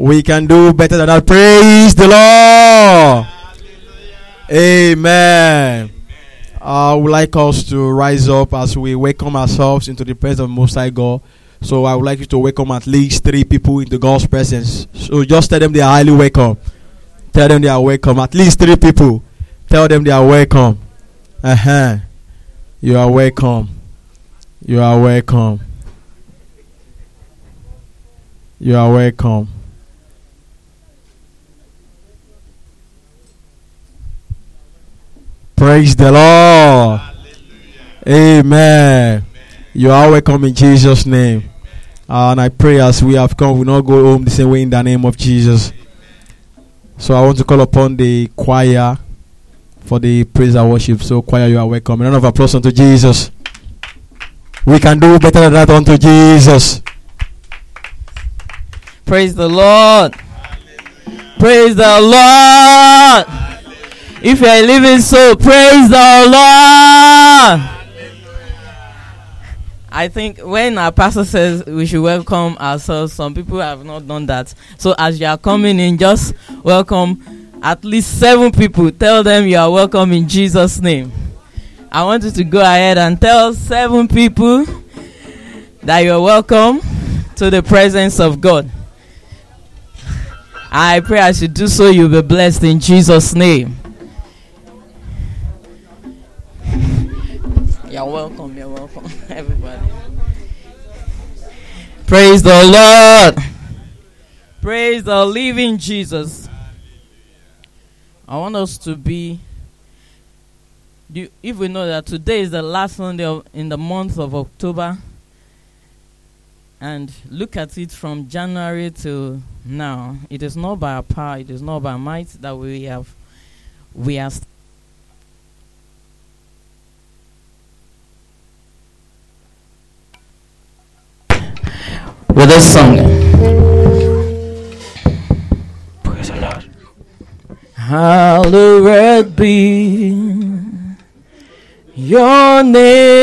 We can do better than that. Praise the Lord. Amen. I would like us to rise up as we welcome ourselves into the presence of Most High God. So I would like you to welcome at least three people into God's presence. So just tell them they are highly welcome. Tell them they are welcome. At least three people. Tell them they are welcome. Uh huh. You are welcome. You are welcome. You are welcome. Praise the Lord. Amen. You are welcome in Jesus' name. Uh, and I pray as we have come, we will not go home the same way in the name of Jesus. So I want to call upon the choir for the praise and worship. So, choir, you are welcome. A round of applause unto Jesus. We can do better than that unto Jesus. Praise the Lord. Praise the Lord. If you are living so, praise the Lord. I think when our pastor says we should welcome ourselves, some people have not done that. So as you are coming in, just welcome at least seven people. Tell them you are welcome in Jesus' name. I want you to go ahead and tell seven people that you are welcome to the presence of God. I pray as you do so, you'll be blessed in Jesus' name. You're welcome, you're welcome, everybody. Praise the Lord. Praise the living Jesus. I want us to be. Do If we know that today is the last Sunday of, in the month of October, and look at it from January to now, it is not by our power, it is not by might that we have, we are. With this song. Praise the Lord. Hallowed be your name.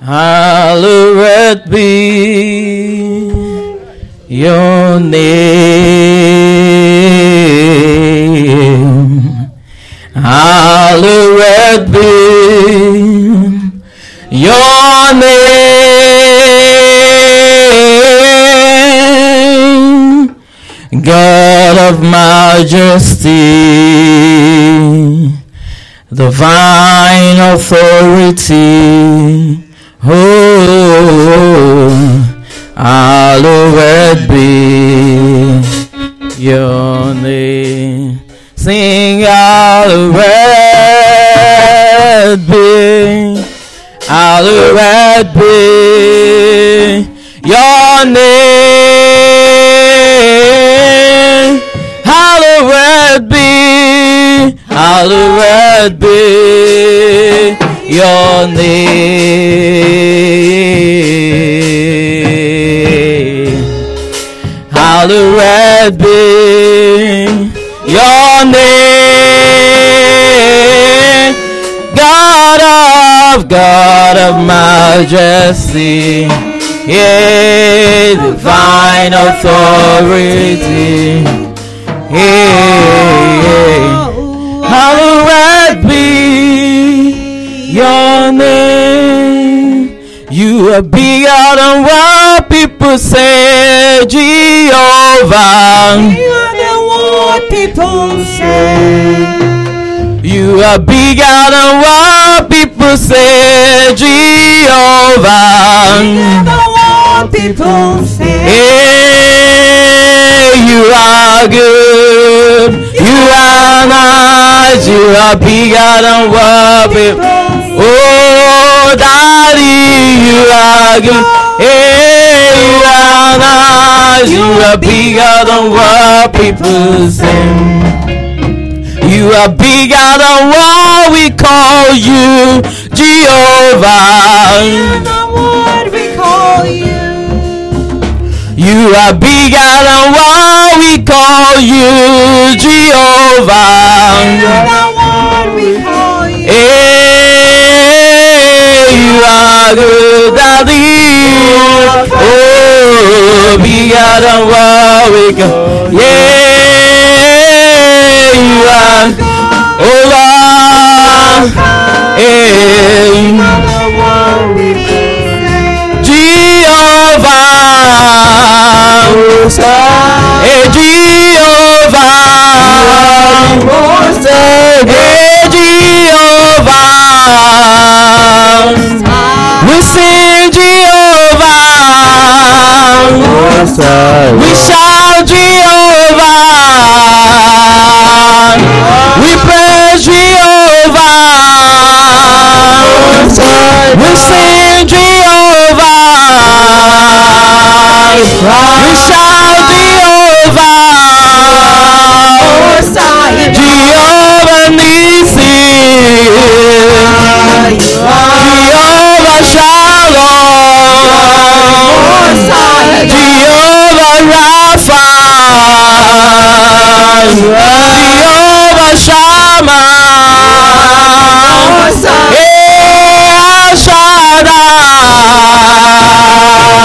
Hallowed be your name. Hallowed be your name. God of majesty, divine authority, oh, hallowed be your name. Sing hallowed be, hallowed be your name. Hallowed be, hallowed be your name. Hallowed be your name, of majesty, yeah, divine authority, yeah, hallowed be your name. You are than what people say, Jehovah. Bigger than what people say. You are bigger than what people say, Jehovah. Bigger than what people say. Hey, you are good. You are nice. You are bigger than what people. Oh, Daddy, you are good. Hey, you are nice. You are bigger than what people say. You are bigger than what we call you, Jehovah. Bigger than what we call you. You are bigger than what we call you, Jehovah. Bigger than what we call you. Hey, you are good, Daddy. are oh, the one we go. Yeah, you are. Oh Lord. Hey. Jehovah. Hey, Jehovah. Hey, Jehovah. We sing Jehovah. We shout Jehovah. We praise Jehovah. We sing Jehovah. We shout Jehovah. Jehovah Nissi. Jehovah Shalom. Jehovah Rapha.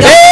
Hey,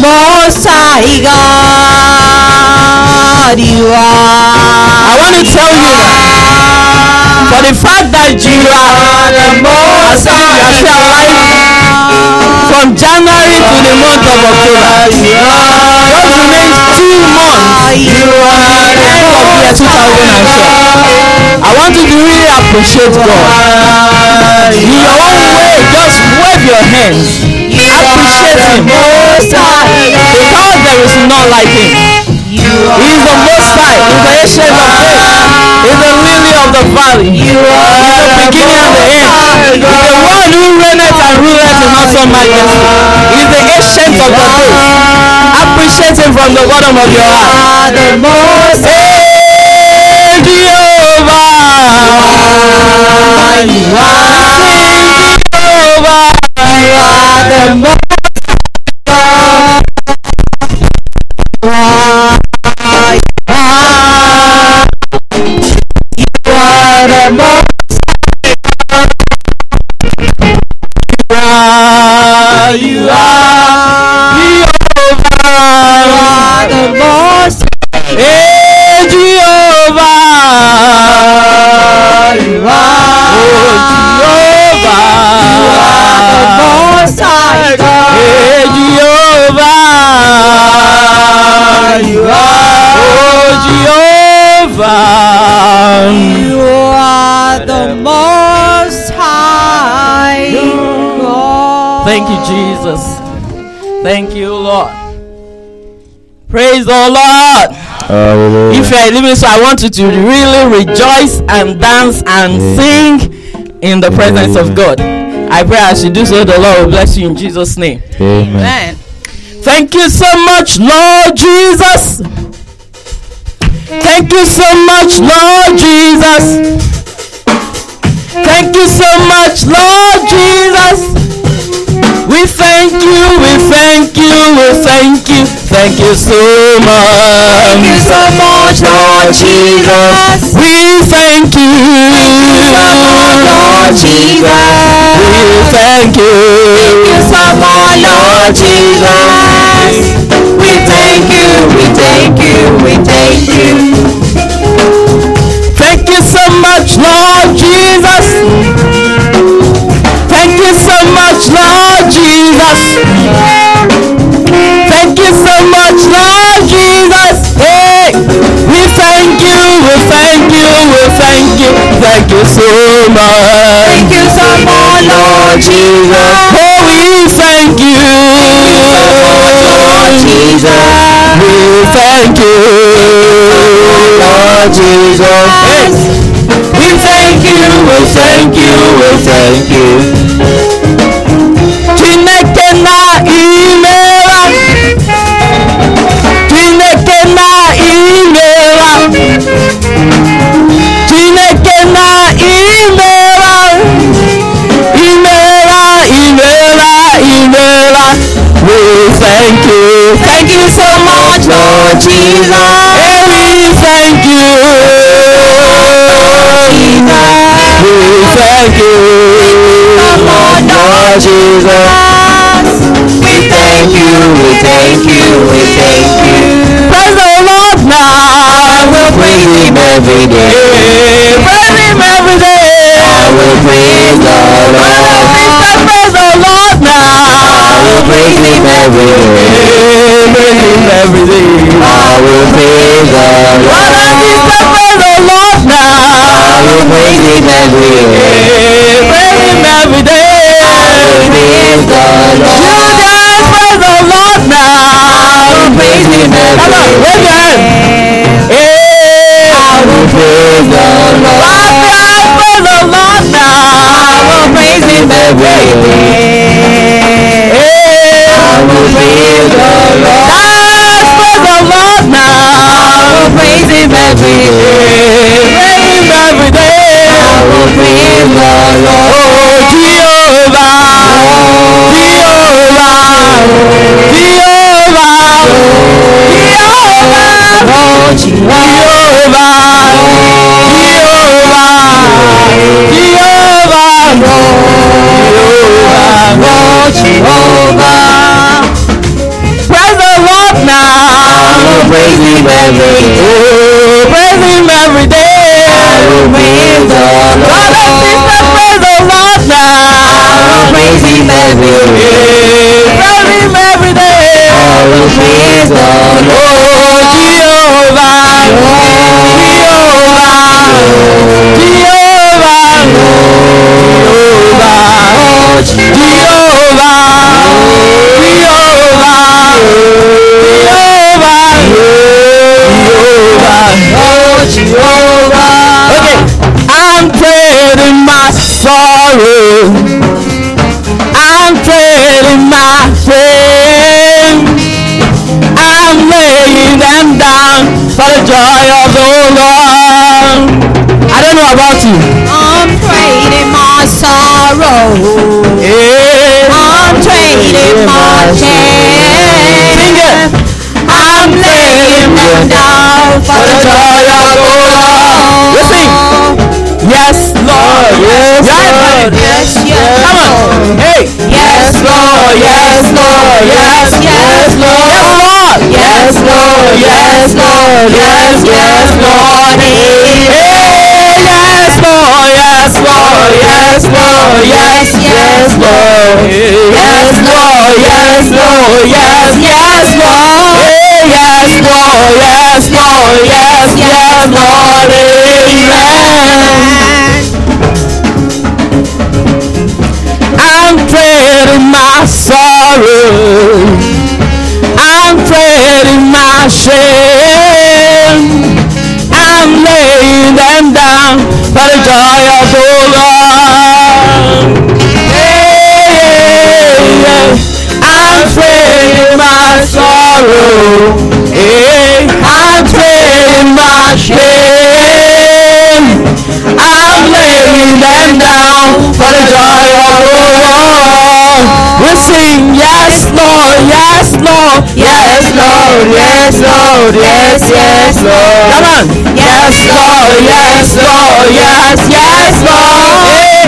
Most High God. You are. I want to tell you for the fact that you are the most still alive from January to the month of October. Just remains two months You are the end of year 2012. I want you to really appreciate God. In your own way, just wave your hands. Appreciate Him. Most High Because there is none like Him. He is the most high. He's the ancient of days. He's the lily of the valley. He's the beginning and the end. He's the one who reigneth and ruleth in awesome majesty. He's the ancient of the days. Appreciate him from the bottom of your heart. the Most Hey, Jehovah. You are. Jehovah. You are the Most Thank you, Jesus. Thank you, Lord. Praise the Lord. If you are living soul, I want you to really rejoice and dance and mm. sing in the presence of God. I pray as you do so, the Lord will bless you in Jesus' name. Amen. Amen. Thank you so much, Lord Jesus. Thank you so much, Lord Jesus. Thank you so much, Lord Jesus. We thank you, we thank you, we thank you, thank you so much. Thank you so much, Lord Jesus. We thank you. Lord Jesus. We thank you. Thank you so much, Lord Jesus. We thank you, we thank you, we thank you. Thank you so much, Lord Jesus. Thank you so much, Lord Jesus. Thank you so much, Lord Jesus. Hey, we thank you, we thank you, we thank you, thank you so much. Thank you so much, Lord Jesus. Oh, we thank you. Thank you, Lord Jesus. We thank you, Lord Jesus. Hey. We thank you, we thank you, we thank you. Jesus. We thank you, we thank you, we thank you. Praise the Lord now. I will praise him every day. Praise him every day. I will praise the Lord. praise the Lord now. I will praise him every day. Praise him every day. I will praise the praise the Lord now. I will praise him every day. Praise him every day. Praise the Lord. Children, praise the Lord now. Praise him Come on, wave your hand. Hey, I will praise the Lord. hands, praise the Lord now. I will praise him every day. Hey, I will praise the Lord. dance, praise the Lord now. I will praise him every day. Praise him every day. I will praise the Lord. Oh, Jehovah, Praise the Lord now. I will praise him every day. Praise him every day. I will praise the Brother, sister, Lord. praise the Lord. I will praise him every day. Praise him every day. I will praise the Oh, Lord. Jehovah, Jehovah, Jehovah, Jehovah, Jehovah, Jehovah. Okay, I'm trading my sorrow. I'm trading my shame. I'm laying them down for the joy of the Lord. I don't know about you. I'm trading my sorrow. Yeah. I'm trading my shame. Sing it. I'm laying them down for the joy of the Lord. Listen. Yes, Lord. Yes, Lord. Yes, yes, Come on. Hey. Yes, Lord. Yes, Lord. Yes, yes, Lord. Yes, Lord. Yes, Lord. Yes, yes, Lord. Hey, yes, Lord. Yes, Lord. Yes, Lord. Yes, yes, Lord. Yes, Lord. Yes, Lord. Yes, yes, Lord. Yes, Lord. Yes, Lord. Yes, yes, Lord. Amen. I'm trading my sorrow. I'm trading my shame. I'm laying them down for the joy of the Lord. Yeah, yeah. I'm trading my sorrow. I'm trading my shame. I'm laying them down for the joy of the Lord. We sing, yes, Lord, yes, Lord, yes, Lord, yes, Lord, yes, yes, Lord. Come on. Yes, Lord, yes, Lord, yes, yes, Lord.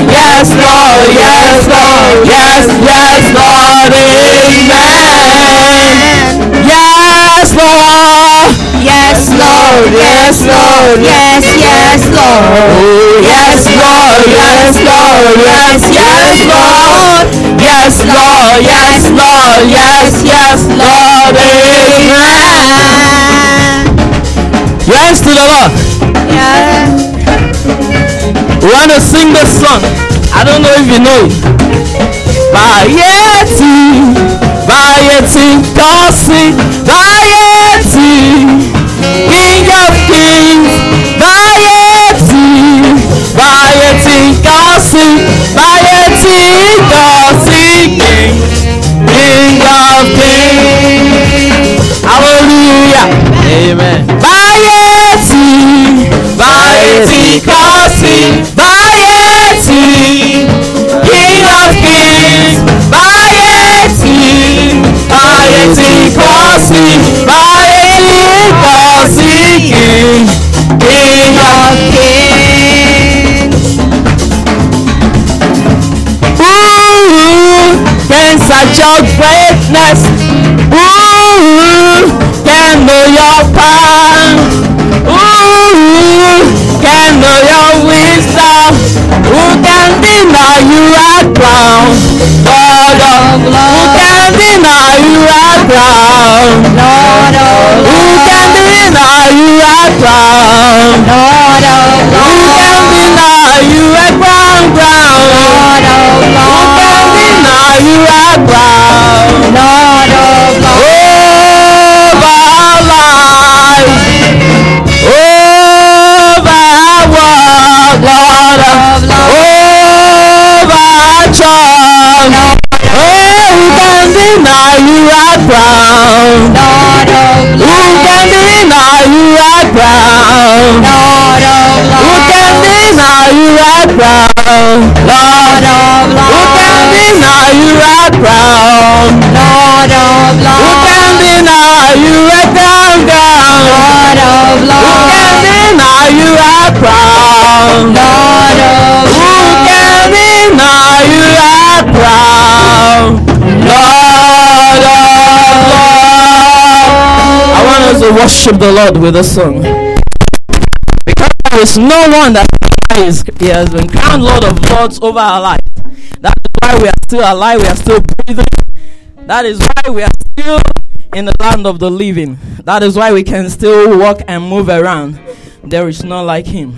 Yes, Lord, yes, Lord, yes, yes, Lord, amen. Yes, Lord. Yes, Lord. Yes. Yes, Lord. Yes, Lord. Yes, Lord. Yes, yes, Lord. Yes, Lord. Yes, Lord. Yes, yes, Lord. Amen. Yes to the Lord. Yeah. We want to sing this song. I don't know if you know it. Bayeti, Bayeti, Kasi, Bayeti, King of Kings, Bayeti, Bayeti, Kasi, Bayeti, Kasi, King, King of Kings. Hallelujah. Amen. Bayeti, Bayeti, Kasi, Bayeti, King of Kings, Bayeti, Bayeti, Kasi, Bayeti, Kasi, King, King of Kings. Ooh, can such your greatness. Ooh, can know your power. Ooh, can know your wisdom. Who can deny you are Lord Who can deny you are crown? Lord of Who can deny you are crown? Lord of Who can deny you are crown, crown? Lord of Who can deny you are crown? Lord deny you are of Who can deny you are of Who can deny you are crown? Lord of Who can deny you are crown? Lord of Who can deny you are crown? Lord of Who can deny you are crown? Lord of Who can deny you are crown? Lord us worship the Lord with a song. Because there is no one that is, he has been crowned Lord of Lords over our life. That is why we are still alive, we are still breathing. That is why we are still in the land of the living. That is why we can still walk and move around. There is none like him.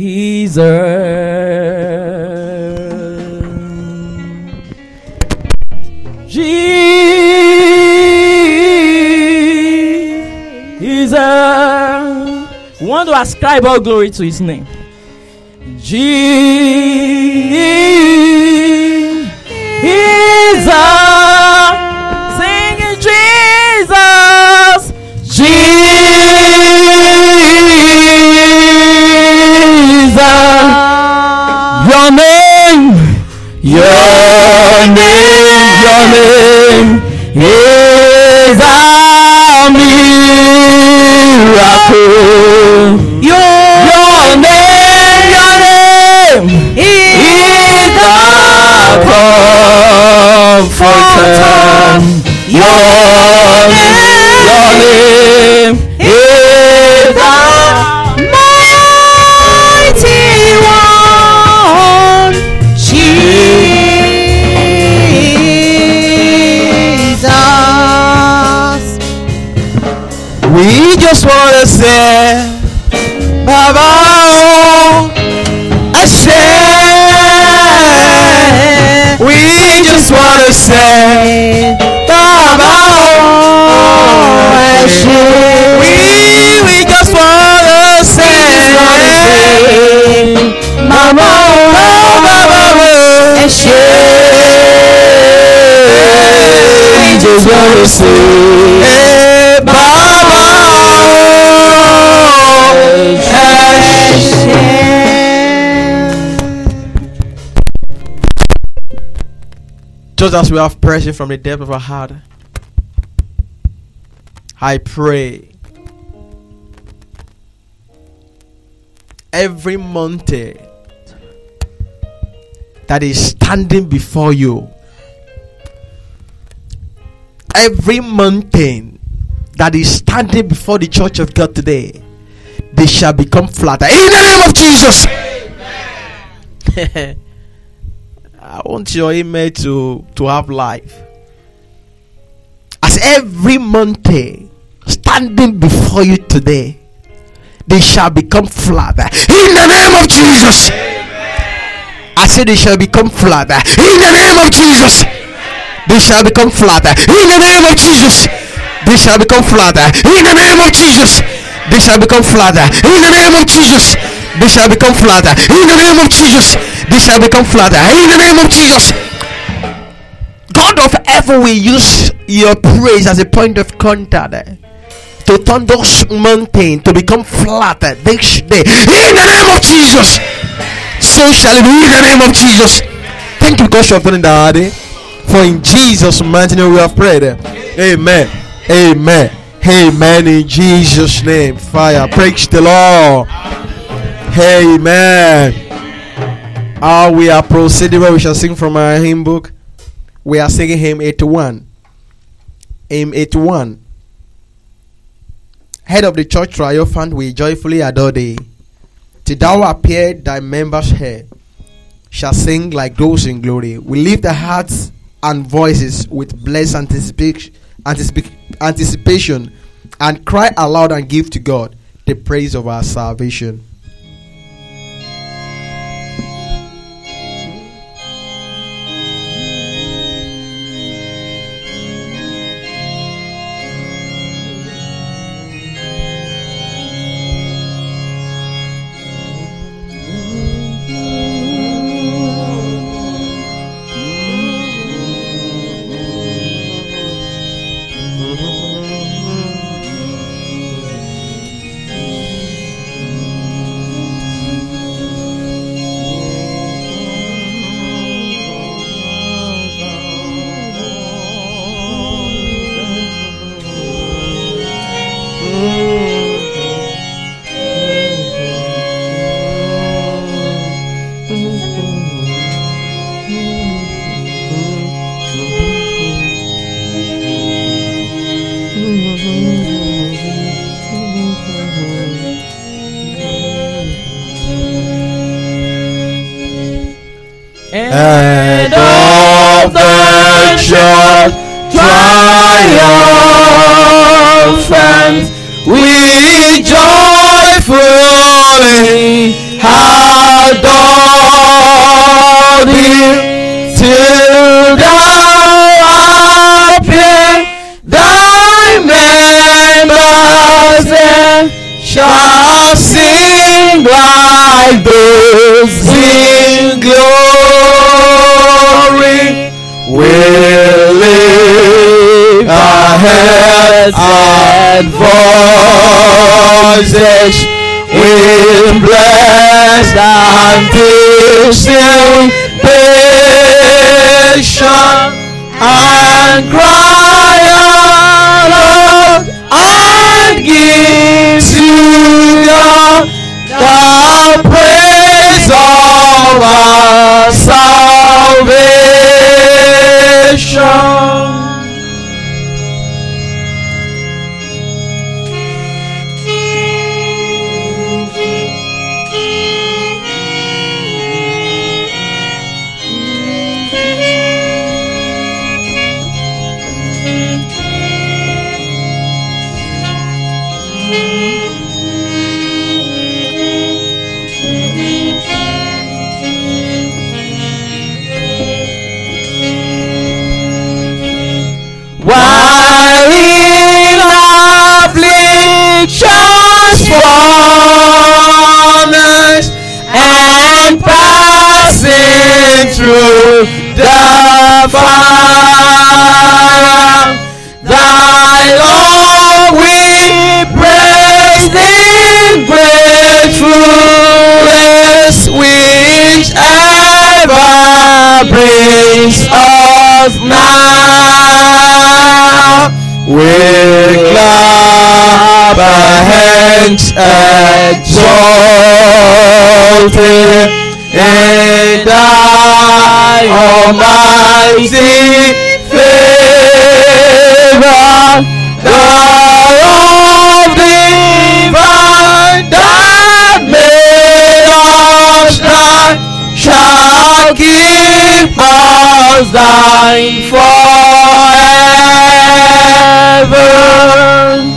Jesus. Jesus. We want to ascribe all glory to his name. Jesus. Singing Jesus. Your name, your name is a miracle. Your name, your name is a comforter. Your name, your name just wanna say, Baba, oh, I said, we just wanna say, Baba, oh, I said, we we just wanna say, Mama, oh, Baba, oh, I said, we just wanna say, Baba. Just as we have pressure from the depth of our heart, I pray every mountain that is standing before you, every mountain that is standing before the church of God today, they shall become flatter in the name of Jesus. I want your email to to have life. As every mountain eh, standing before you today, they shall become flatter in the name of Jesus. I said they shall become flatter in the name of Jesus. They shall become flatter in the name of Jesus. They shall become flatter in the name of Jesus. They shall become flatter in the name of Jesus. They shall become flatter in the name of Jesus. They shall become flatter in the name of Jesus. God of heaven will use your praise as a point of contact eh, to turn those mountains to become flatter this day in the name of Jesus. So shall it be in the name of Jesus. Thank you God, have done that, For in Jesus' mighty name we have prayed. Amen. Amen. Amen. In Jesus' name. Fire. Praise the Lord. Amen. How we are proceeding we shall sing from our hymn book. We are singing hymn 81. Hymn 81. Head of the church triumphant, we joyfully adore thee. Till thou appear, thy members here shall sing like those in glory. We lift our hearts and voices with blessed anticipation, anticipa- anticipation and cry aloud and give to God the praise of our salvation. We clap our hands exalted in thy almighty favor. God of divine that made us shall keep us thine forever.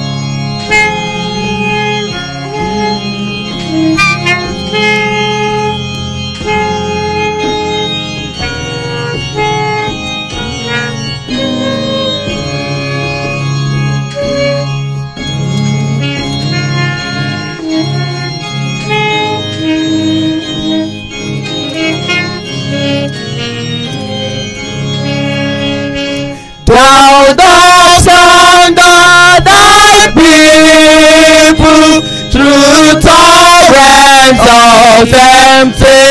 Through torrents of temptation,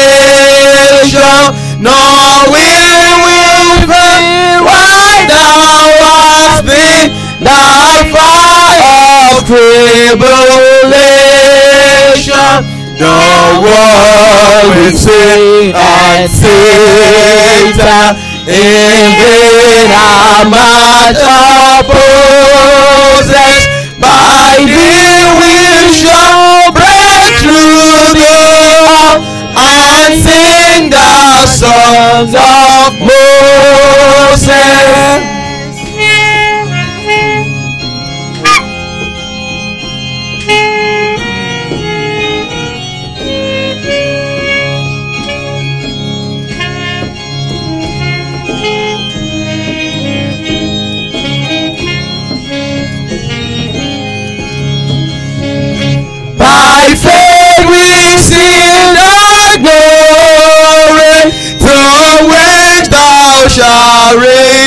will we fail why thou hast been thy fire of tribulation. The world will sing and Satan in vain our much opposes. By thee we shall break through the wall and sing the songs of Moses.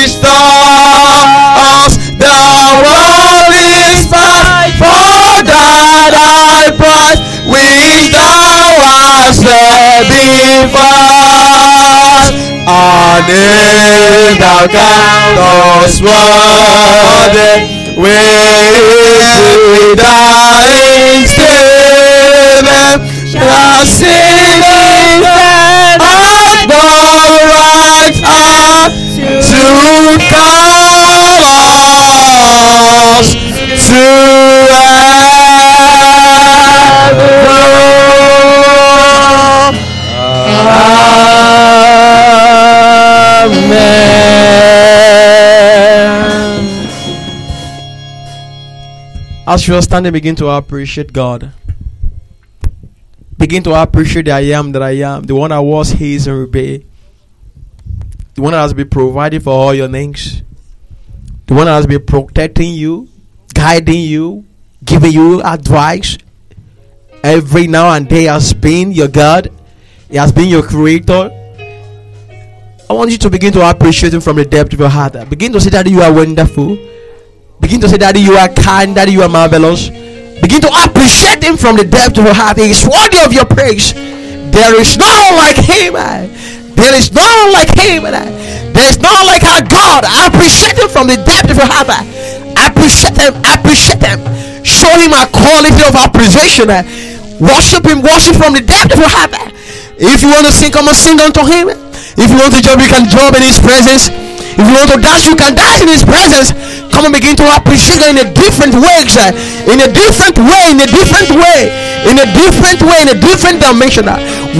Restore us. The world is past, for that I prize which thou hast set before. And if thou count us worthy, with dying statement, shall sing and the right heart to call us to heaven. Amen. As you are standing, begin to appreciate God. Begin to appreciate the I am that I am, the one I was, He is, and will be. The one that has been providing for all your needs. The one that has been protecting you, guiding you, giving you advice. Every now and then has been your God. He has been your creator. I want you to begin to appreciate Him from the depth of your heart. Begin to say that you are wonderful. Begin to say, Daddy, you are kind, Daddy, you are marvelous. Begin to appreciate Him from the depth of your heart. He is worthy of your praise. There is no one like Him. There is no like Him. There is no like our God. I Appreciate Him from the depth of your heart. I Appreciate Him. I Appreciate Him. Show Him our quality of appreciation. Worship Him. Worship from the depth of your heart. If you want to sing, come and sing unto Him. If you want to jump, you can jump in His presence. If you want to dance, you can dance in His presence. Come and begin to appreciate in a different ways, uh, in a different way, in a different way, in a different way, in a different dimension. uh.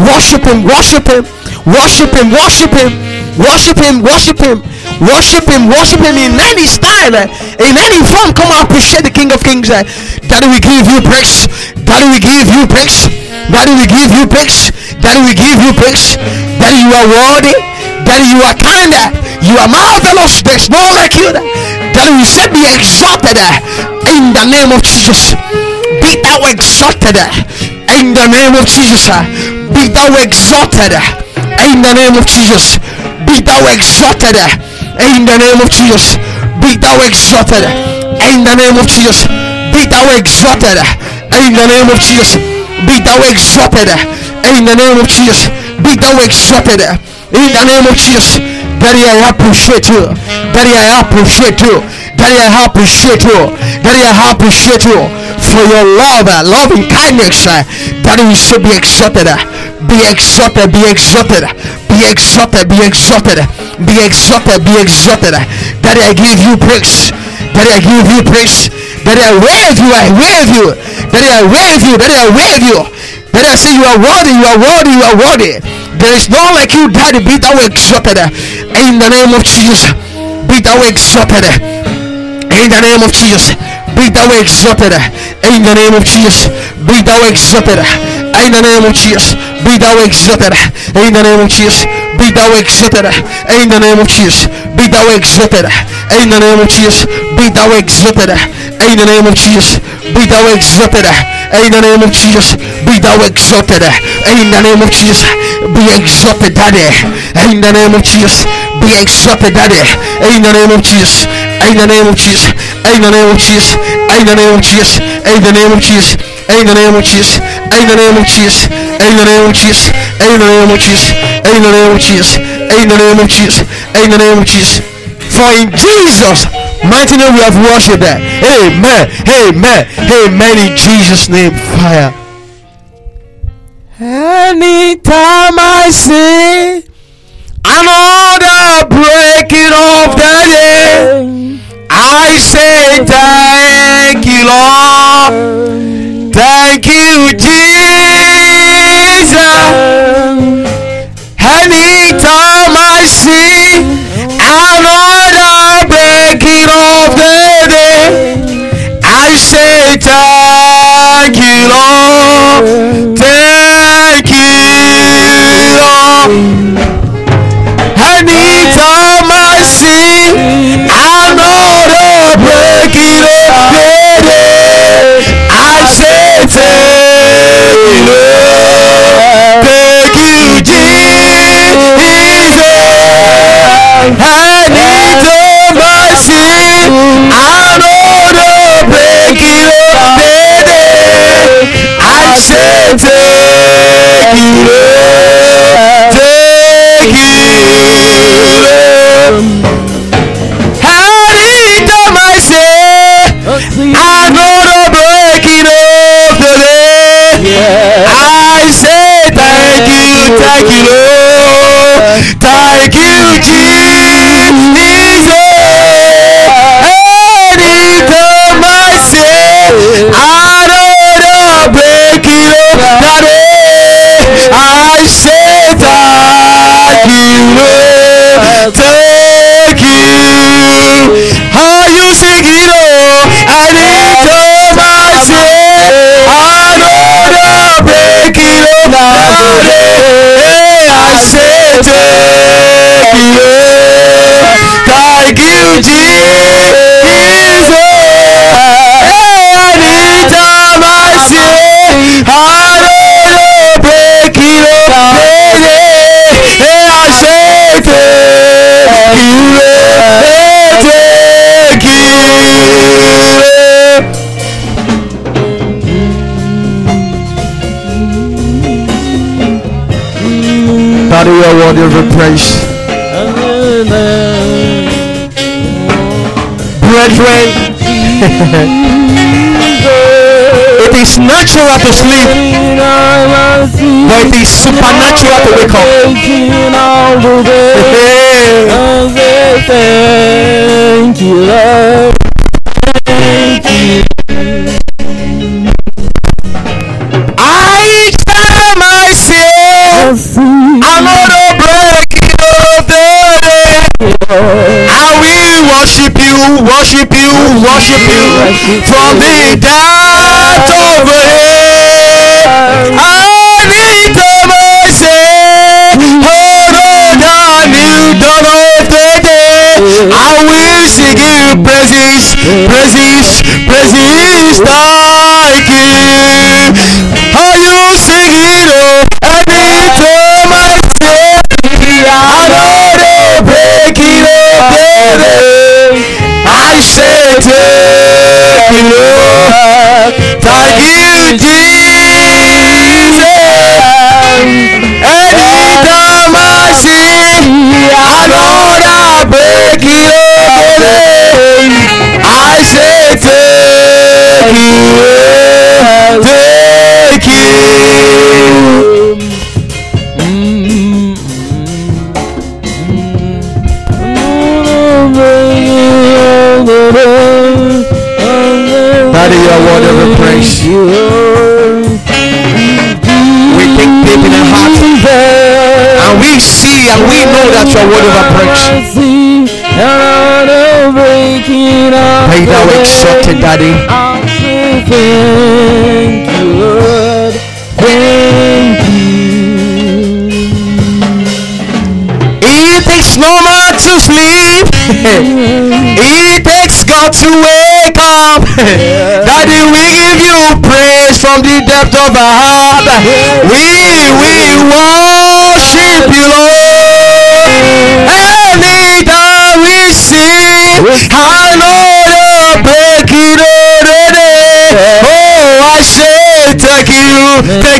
Worship Him, worship Him, worship Him, worship Him, worship Him, worship Him, worship Him, worship Him in any style, uh, in any form. Come and appreciate the King of Kings. Uh. Daddy, we give you praise. Daddy, we give you praise. Daddy, we give you praise. Daddy, we give you praise. Daddy, you are worthy. Daddy, you are kind. You are marvelous. There's no like you. Daddy, we said be exalted in the name of Jesus. Thou exalted in the name of Jesus. Be thou exalted in the name of Jesus. Be thou exalted in the name of Jesus. Be thou exalted in the name of Jesus. Be thou exalted in the name of Jesus. Be thou exalted in the name of Jesus. Be thou exalted in the name of Jesus. Daddy, I appreciate you. Daddy, I appreciate you. Daddy, I appreciate you. Daddy, I appreciate you for your love, uh, loving kindness. Uh, Daddy, you should be exalted. uh, Be exalted, be exalted, be exalted, be exalted, be exalted, be exalted. Daddy, I give you praise. Daddy, I give you praise. Daddy, I wave you, I wave you. Daddy, I wave you, Daddy, I wave you. Daddy, I say you are worthy, you are worthy, you are worthy. There is none like you, Daddy. Be thou exalted in the name of Jesus. Be thou exalted in the name of Jesus. Be thou exalted in the name of Jesus. Be thou exalted in the name of Jesus. Be thou exalted in the name of Jesus. Be thou exalted in the name of Jesus. Be thou exalted in the name of Jesus. Be thou exalted in the name of Jesus. Be thou exalted in the name of Jesus. Be thou exalted in the name of Jesus. Be exalted, Daddy, in the name of Jesus. Be exalted, Daddy, in the name of Jesus. In the name of Jesus. In the name of Jesus. In the name of Jesus. In the name of Jesus. In the name of Jesus. In the name of Jesus. In the name of Jesus. In the name of Jesus. In the name of Jesus. In the name of Jesus. In the name of Jesus. For in Jesus' mighty name we have worshipped. Amen. Amen. Amen. In Jesus' name. Fire. Anytime I see another breaking of the day, I say thank you, Lord. Thank you, Jesus. Anytime I see another break are praise. Brethren, it is natural to sleep, but it is supernatural to wake up. Thank you, Lord. I will worship you, worship you, worship you from the depth of day. Anytime I say, hold on, don't know the. I will sing you praises, praises, praises like you. I say, take you Lord. Thank you, Jesus. Anytime I see, I Lord, I break it. I say, take it, Lord. We dig deep in our heart and we see and we know that you are worthy of our praise. Be thou exalted, Daddy. Thank you, Lord. Thank It takes no man to sleep. it takes God to wake up. Daddy, we you praise from the depth of our heart. We we worship you, Lord. Anytime we sing, I know you're breaking. Oh, I say thank you, thank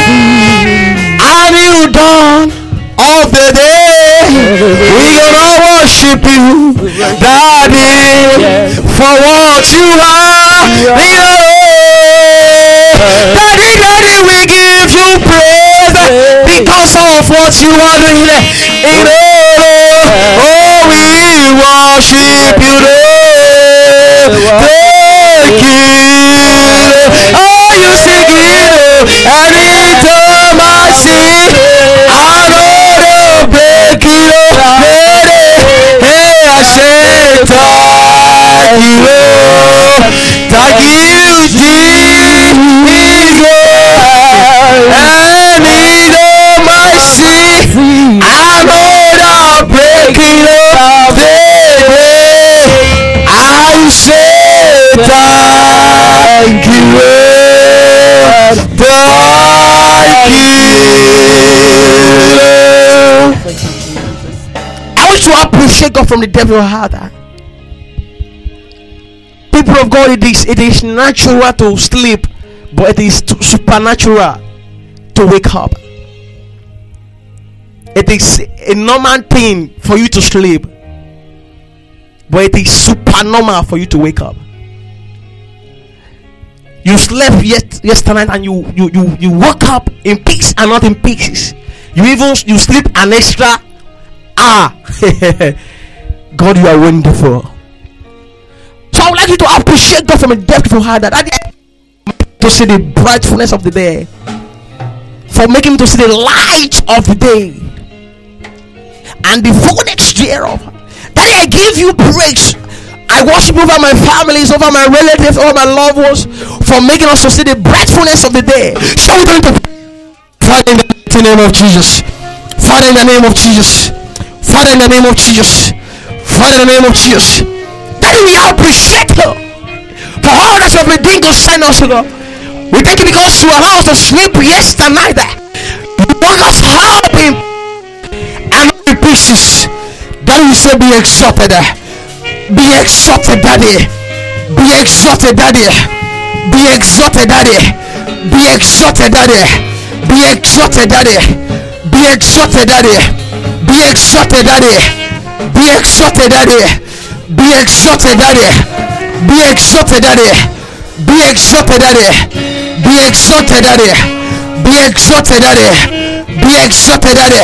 worship you, Daddy, for what you are. Daddy, Daddy, we give you praise because of what you are doing. Thank you, Jesus. Anytime I see, I know the breaking of day. I say thank you, Lord. Thank you. I want you to appreciate God from the depth of heart. Of God, it is it is natural to sleep, but it is supernatural to wake up. It is a normal thing for you to sleep, but it is supernormal for you to wake up. You slept yet yesterday and you you you you woke up in peace and not in pieces. You even you sleep an extra hour. God, you are wonderful. So I would like you to appreciate God from a depth of your heart that that- to see the brightness of the day, for making me to see the light of the day and the fullness thereof. Daddy, I give you praise. I worship over my families, over my relatives, over my loved ones, for making us to see the brightness of the day. So we're going to Father in the name of Jesus. Father in the name of Jesus. Father in the name of Jesus. Father in the name of Jesus. We you that you have been doing concerning us, Lord. We thank you because you allowed us to sleep yesterday night. You woke us up and in pieces. Daddy, we say, be exalted. Be exalted, Daddy. Be exalted, Daddy. Be exalted, Daddy. Be exalted, Daddy. Be exalted, Daddy. Be exalted, Daddy. Be exalted, Daddy. Be exalted, Daddy. Be exalted, Daddy. Be exalted, Daddy. Be exalted, Daddy. Be exalted, Daddy. Be exalted, Daddy. Be exalted, Daddy.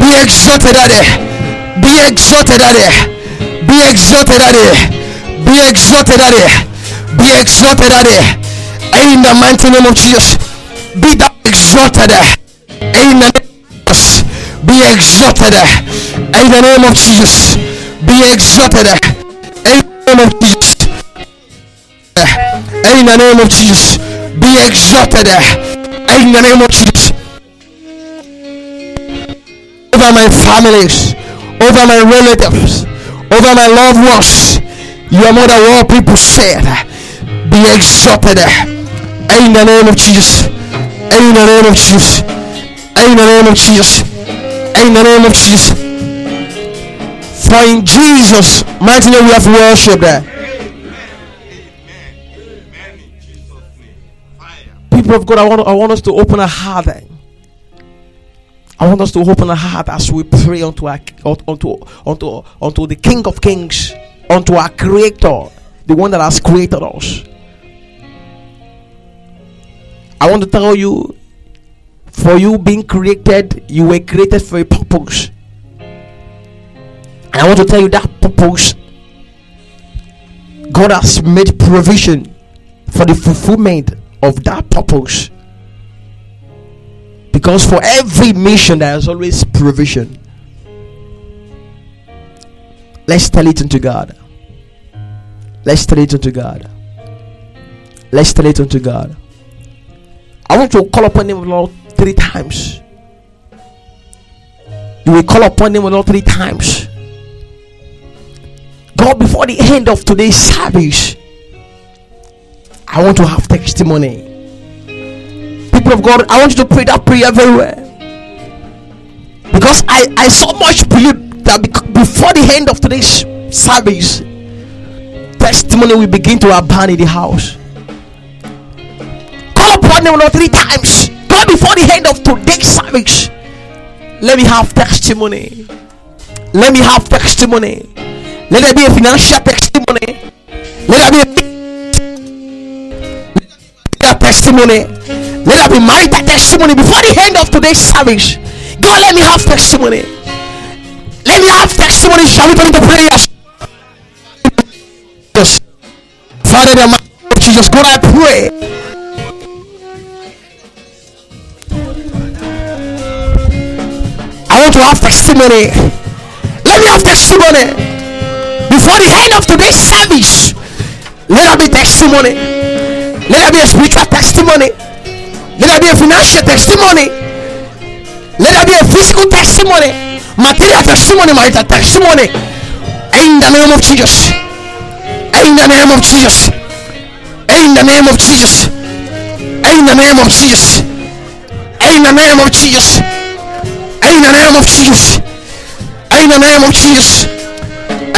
Be exalted, Daddy. Be exalted, Daddy. Be exalted, Daddy. Be exalted, Daddy. Be exalted, Daddy. In the mighty name of Jesus. Be thou exalted. In the name of Jesus. Be exalted. In the name of Jesus. Be exalted. In the name of Jesus. In the name of Jesus. Be exalted. In the name of Jesus. Over my families, over my relatives, over my loved ones. Your mother, what people said. Be exalted. In the name of Jesus. In the name of Jesus. In the name of Jesus. In the name of Jesus. For in Jesus' mighty name we have worshipped there. People of God, I want, I want us to open our heart. I want us to open our heart as we pray unto our, unto, unto, unto the King of Kings, unto our Creator, the one that has created us. I want to tell you, for you being created, you were created for a purpose. I want to tell you that purpose, God has made provision for the fulfillment of that purpose. Because for every mission, there is always provision. Let's tell it unto God. Let's tell it unto God. Let's tell it unto God. I want to call upon Him, Lord, three times. You will call upon Him, Lord, three times. God, before the end of today's service, I want to have testimony. People of God, I want you to pray that prayer very well. Because I, I so much believe that before the end of today's service, testimony will begin to abound in the house. Call upon Lord three times. God, before the end of today's service, let me have testimony. Let me have testimony. Let there be a financial testimony. Let there be a testimony. Let there be marital testimony before the end of today's service. God, let me have testimony. Let me have testimony. Shall we turn to prayers? Yes. Father, the name of Jesus, God, I pray. I want to have testimony. Let me have testimony before the end of today's service. Let there be testimony. Let there be a spiritual testimony. Let there be a financial testimony. Let there be a physical testimony. Material testimony, marital testimony. In the name of Jesus. In the name of Jesus. In the name of Jesus. In the name of Jesus. In the name of Jesus. In the name of Jesus. In the name of Jesus.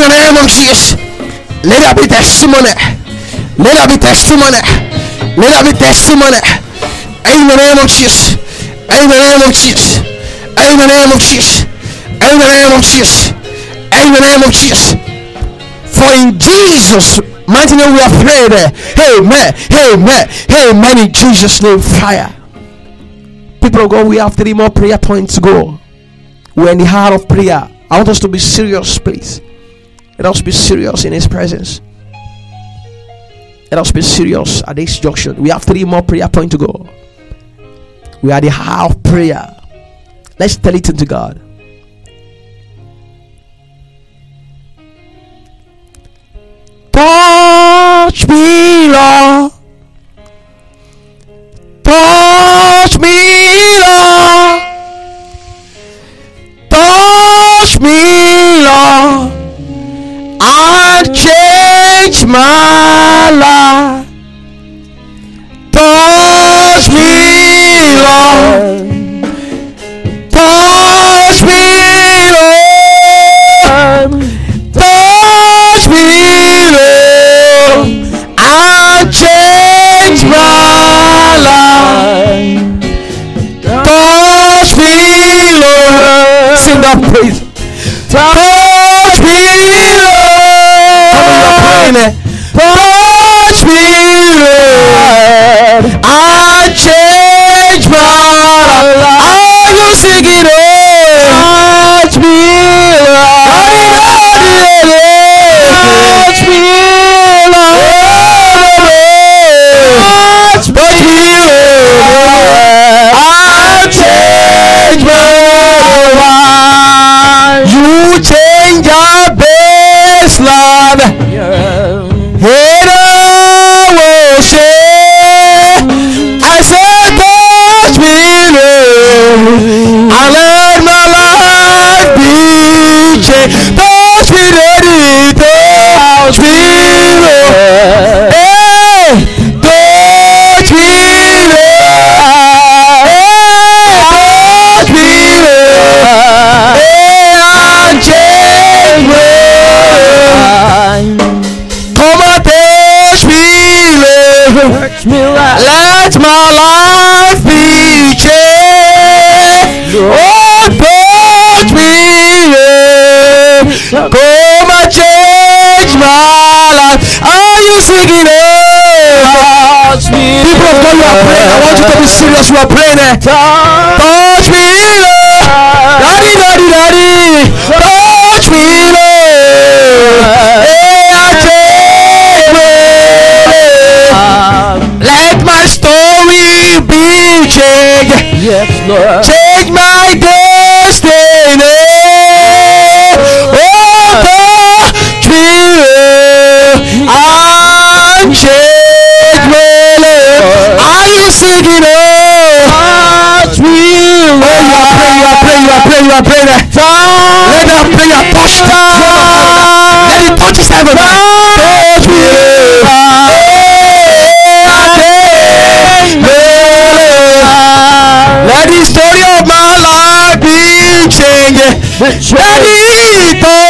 In the name of Jesus. Let there be testimony. Let there be testimony. Let there be testimony. In the name of Jesus. In the name of Jesus. In the name of Jesus. In the name of Jesus. In the name of Jesus. For in Jesus' mighty name we have prayed. Amen. Amen. Amen. In Jesus' name, fire. People of God, we have three more prayer points to go. We're in the heart of prayer. I want us to be serious, please. Let us be serious in His presence. Let us be serious at this junction. We have three more prayer points to go. We are the of prayer. Let's tell it into God. Touch me, Lord. Touch me, Lord. Touch me, Lord. And change my life. Touch me, singing it? People of God, you are praying. I want you to be serious. You are praying. eh? Touch me, Lord. Daddy, daddy, daddy. Touch me, Lord. Hey, I take me. Let my story be changed. Yes, Lord. Change praying, you are praying, you are praying. Let that prayer touch the Let it touch his heaven. Touch me, Lord. Let the story of my life be changed. Let it touch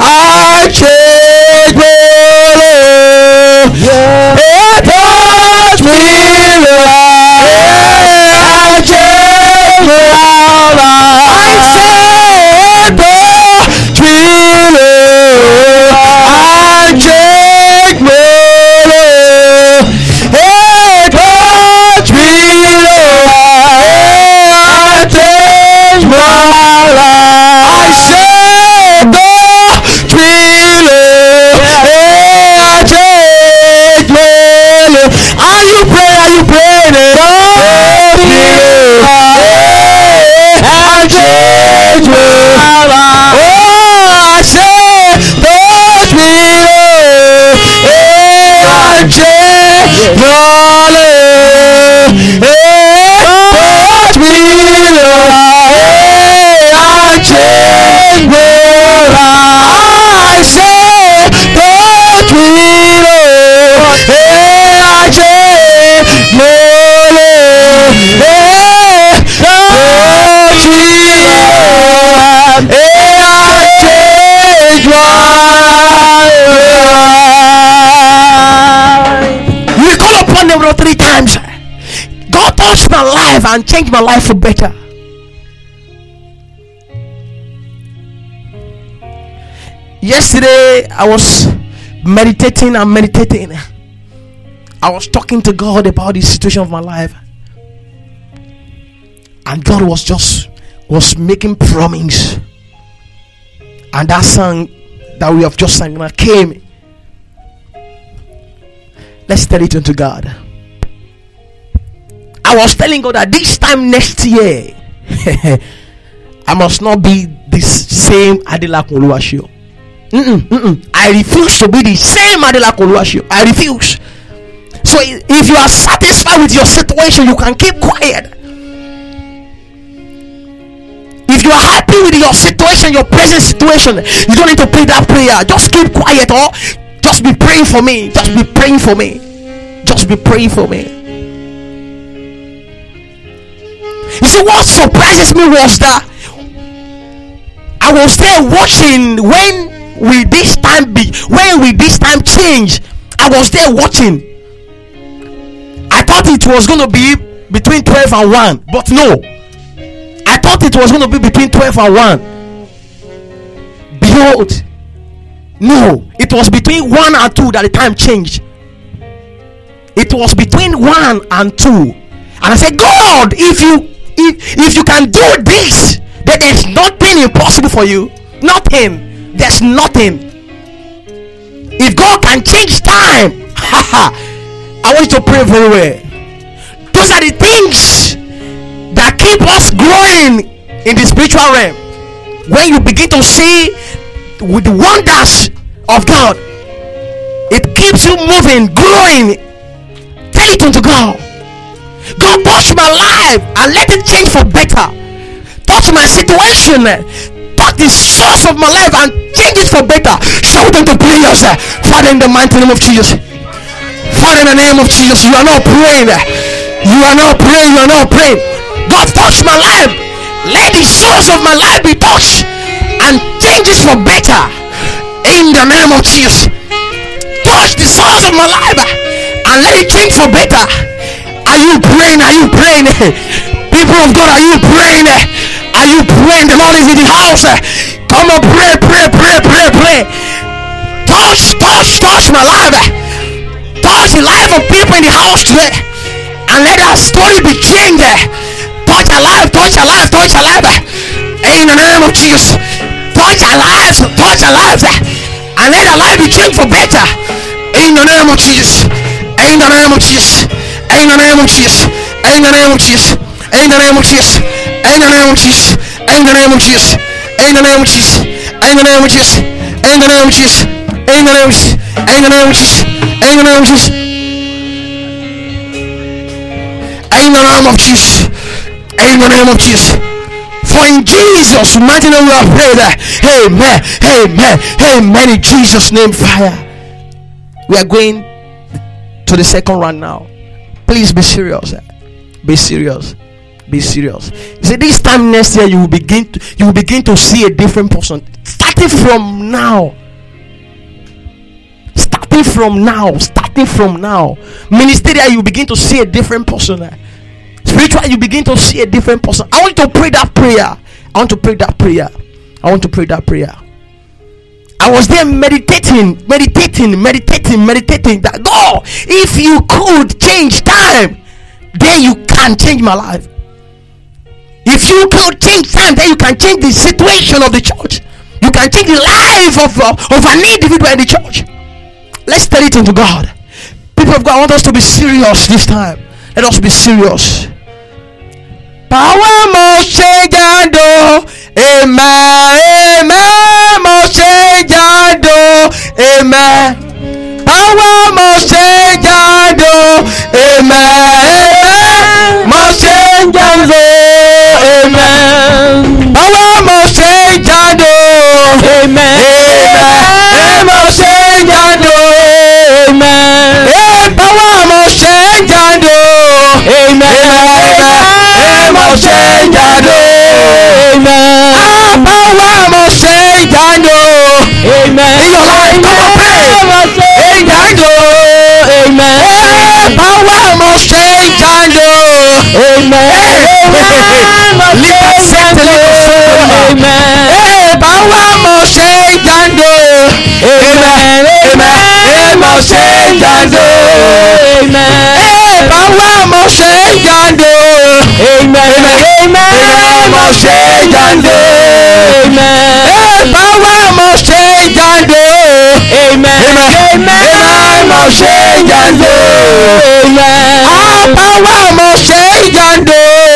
my life. Oh, I say, touch me, Lord. Hey, my life and change my life for better. Yesterday, I was meditating and meditating. I was talking to God about the situation of my life. And God was just was making promise. And that song that we have just sang came. Let's tell it unto God. I was telling God that this time next year, I must not be this same Adela Oluwashio. Mm-mm, mm-mm. I refuse to be the same Adela Oluwashio. I refuse. So if you are satisfied with your situation, you can keep quiet. If you are happy with your situation, your present situation, you don't need to pray that prayer. Just keep quiet or just be praying for me. Just be praying for me. Just be praying for me. See, what surprises me was that I was there watching when will this time be? When will this time change? I was there watching. I thought it was going to be between 12 and 1, but no. I thought it was going to be between 12 and 1. Behold, no, it was between 1 and 2 that the time changed. It was between 1 and 2. And I said, God, if you if if you can do this, then there's nothing impossible for you. Nothing. There's nothing. If God can change time, I want you to pray very well. Those are the things that keep us growing in the spiritual realm, when you begin to see with the wonders of God, it keeps you moving, growing. Tell it unto God. God touch my life and let it change for better. Touch my situation. Touch the source of my life and change it for better. Shout them to prayers. Father, in the mighty name of Jesus. Father, in the name of Jesus, you are not praying. You are not praying. You are not praying. God, touch my life. Let the source of my life be touched and change it for better. In the name of Jesus. Touch the source of my life and let it change for better. Are you praying? Are you praying? People of God, are you praying? Are you praying? The Lord is in the house. Come on, pray, pray, pray, pray, pray. Touch, touch, touch my life. Touch the life of people in the house today. And let our story be changed. Touch our life, touch our life, touch our life. In the name of Jesus. Touch our lives, touch our lives. And let our life be changed for better. In the name of Jesus. In the name of Jesus. In the name of Jesus. In the name of Jesus. In the name of Jesus. In the name of Jesus. In the name of Jesus. In the name of Jesus. In the name of Jesus. In the name of Jesus. In the name of Jesus. In the name of Jesus. In the name of Jesus. In the name of Jesus. In the name of Jesus. For in Jesus' mighty name we have prayed. Amen. Amen. Amen. In Jesus' name, fire. We are going to the second round now. Please be serious. eh. Be serious. Be serious. You see, this time next year you will begin to you will begin to see a different person. Starting from now. Starting from now. Starting from now. Ministerial, you begin to see a different person. eh. Spiritual, you begin to see a different person. I want to pray that prayer. I want to pray that prayer. I want to pray that prayer. I was there meditating, meditating, meditating, meditating that God, if you could change time, then you can change my life. If you could change time, then you can change the situation of the church. You can change the life of, uh, of an individual in the church. Let's tell it into God. People of God, want us to be serious this time. Let us be serious. Power must do. Amen. Amen. amen. Power must change, jáde o, amen. Must change, jáde o, amen. Power must change, jáde o, amen. Must change, jáde o, amen. Eh, power must change, jáde o, amen. Must change, eh, jáde o. líka sẹ́tẹ̀lẹ́ kò sọ́kò náà. amen, amen, amen, ṣe jáde o. Èèmẹ̀ amen, èèmọ̀ ṣe jáde o. Èèbá wá amen, amen, amen, o. Èèmẹ̀ èèmẹ̀ èèmọ̀ amen, jáde o. Èèbá wá mọ̀ ṣe amen, amen, amen, èèmẹ̀ èèmọ̀ ṣe jáde amen, Àbá wá mọ̀ ṣe jáde o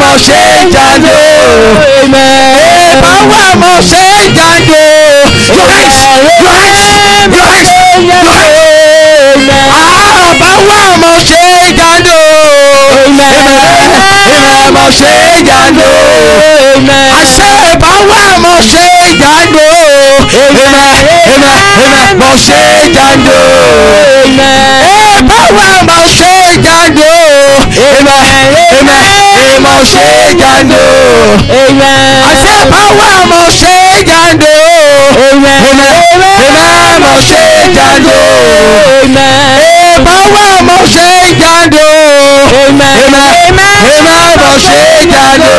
mo ṣe jáde o. Èèbà wà mo ṣe jáde o. Your eyes, your eyes, your eyes, your eyes. Ah, Àbá wà mo ṣe jáde o. Èèbà mo ṣe jáde o. Àṣẹ ìbá wà mo ṣe jáde o. Èèbà mo ṣe jáde o. Èèbà wà mo ṣe jáde o. Èèbà mo ṣe é jàǹdó. àṣẹ báwa mo ṣe é jàǹdó. èmi mo ṣe é jàǹdó. báwa mo ṣe é jàǹdó. èmi mo ṣe é jàǹdó.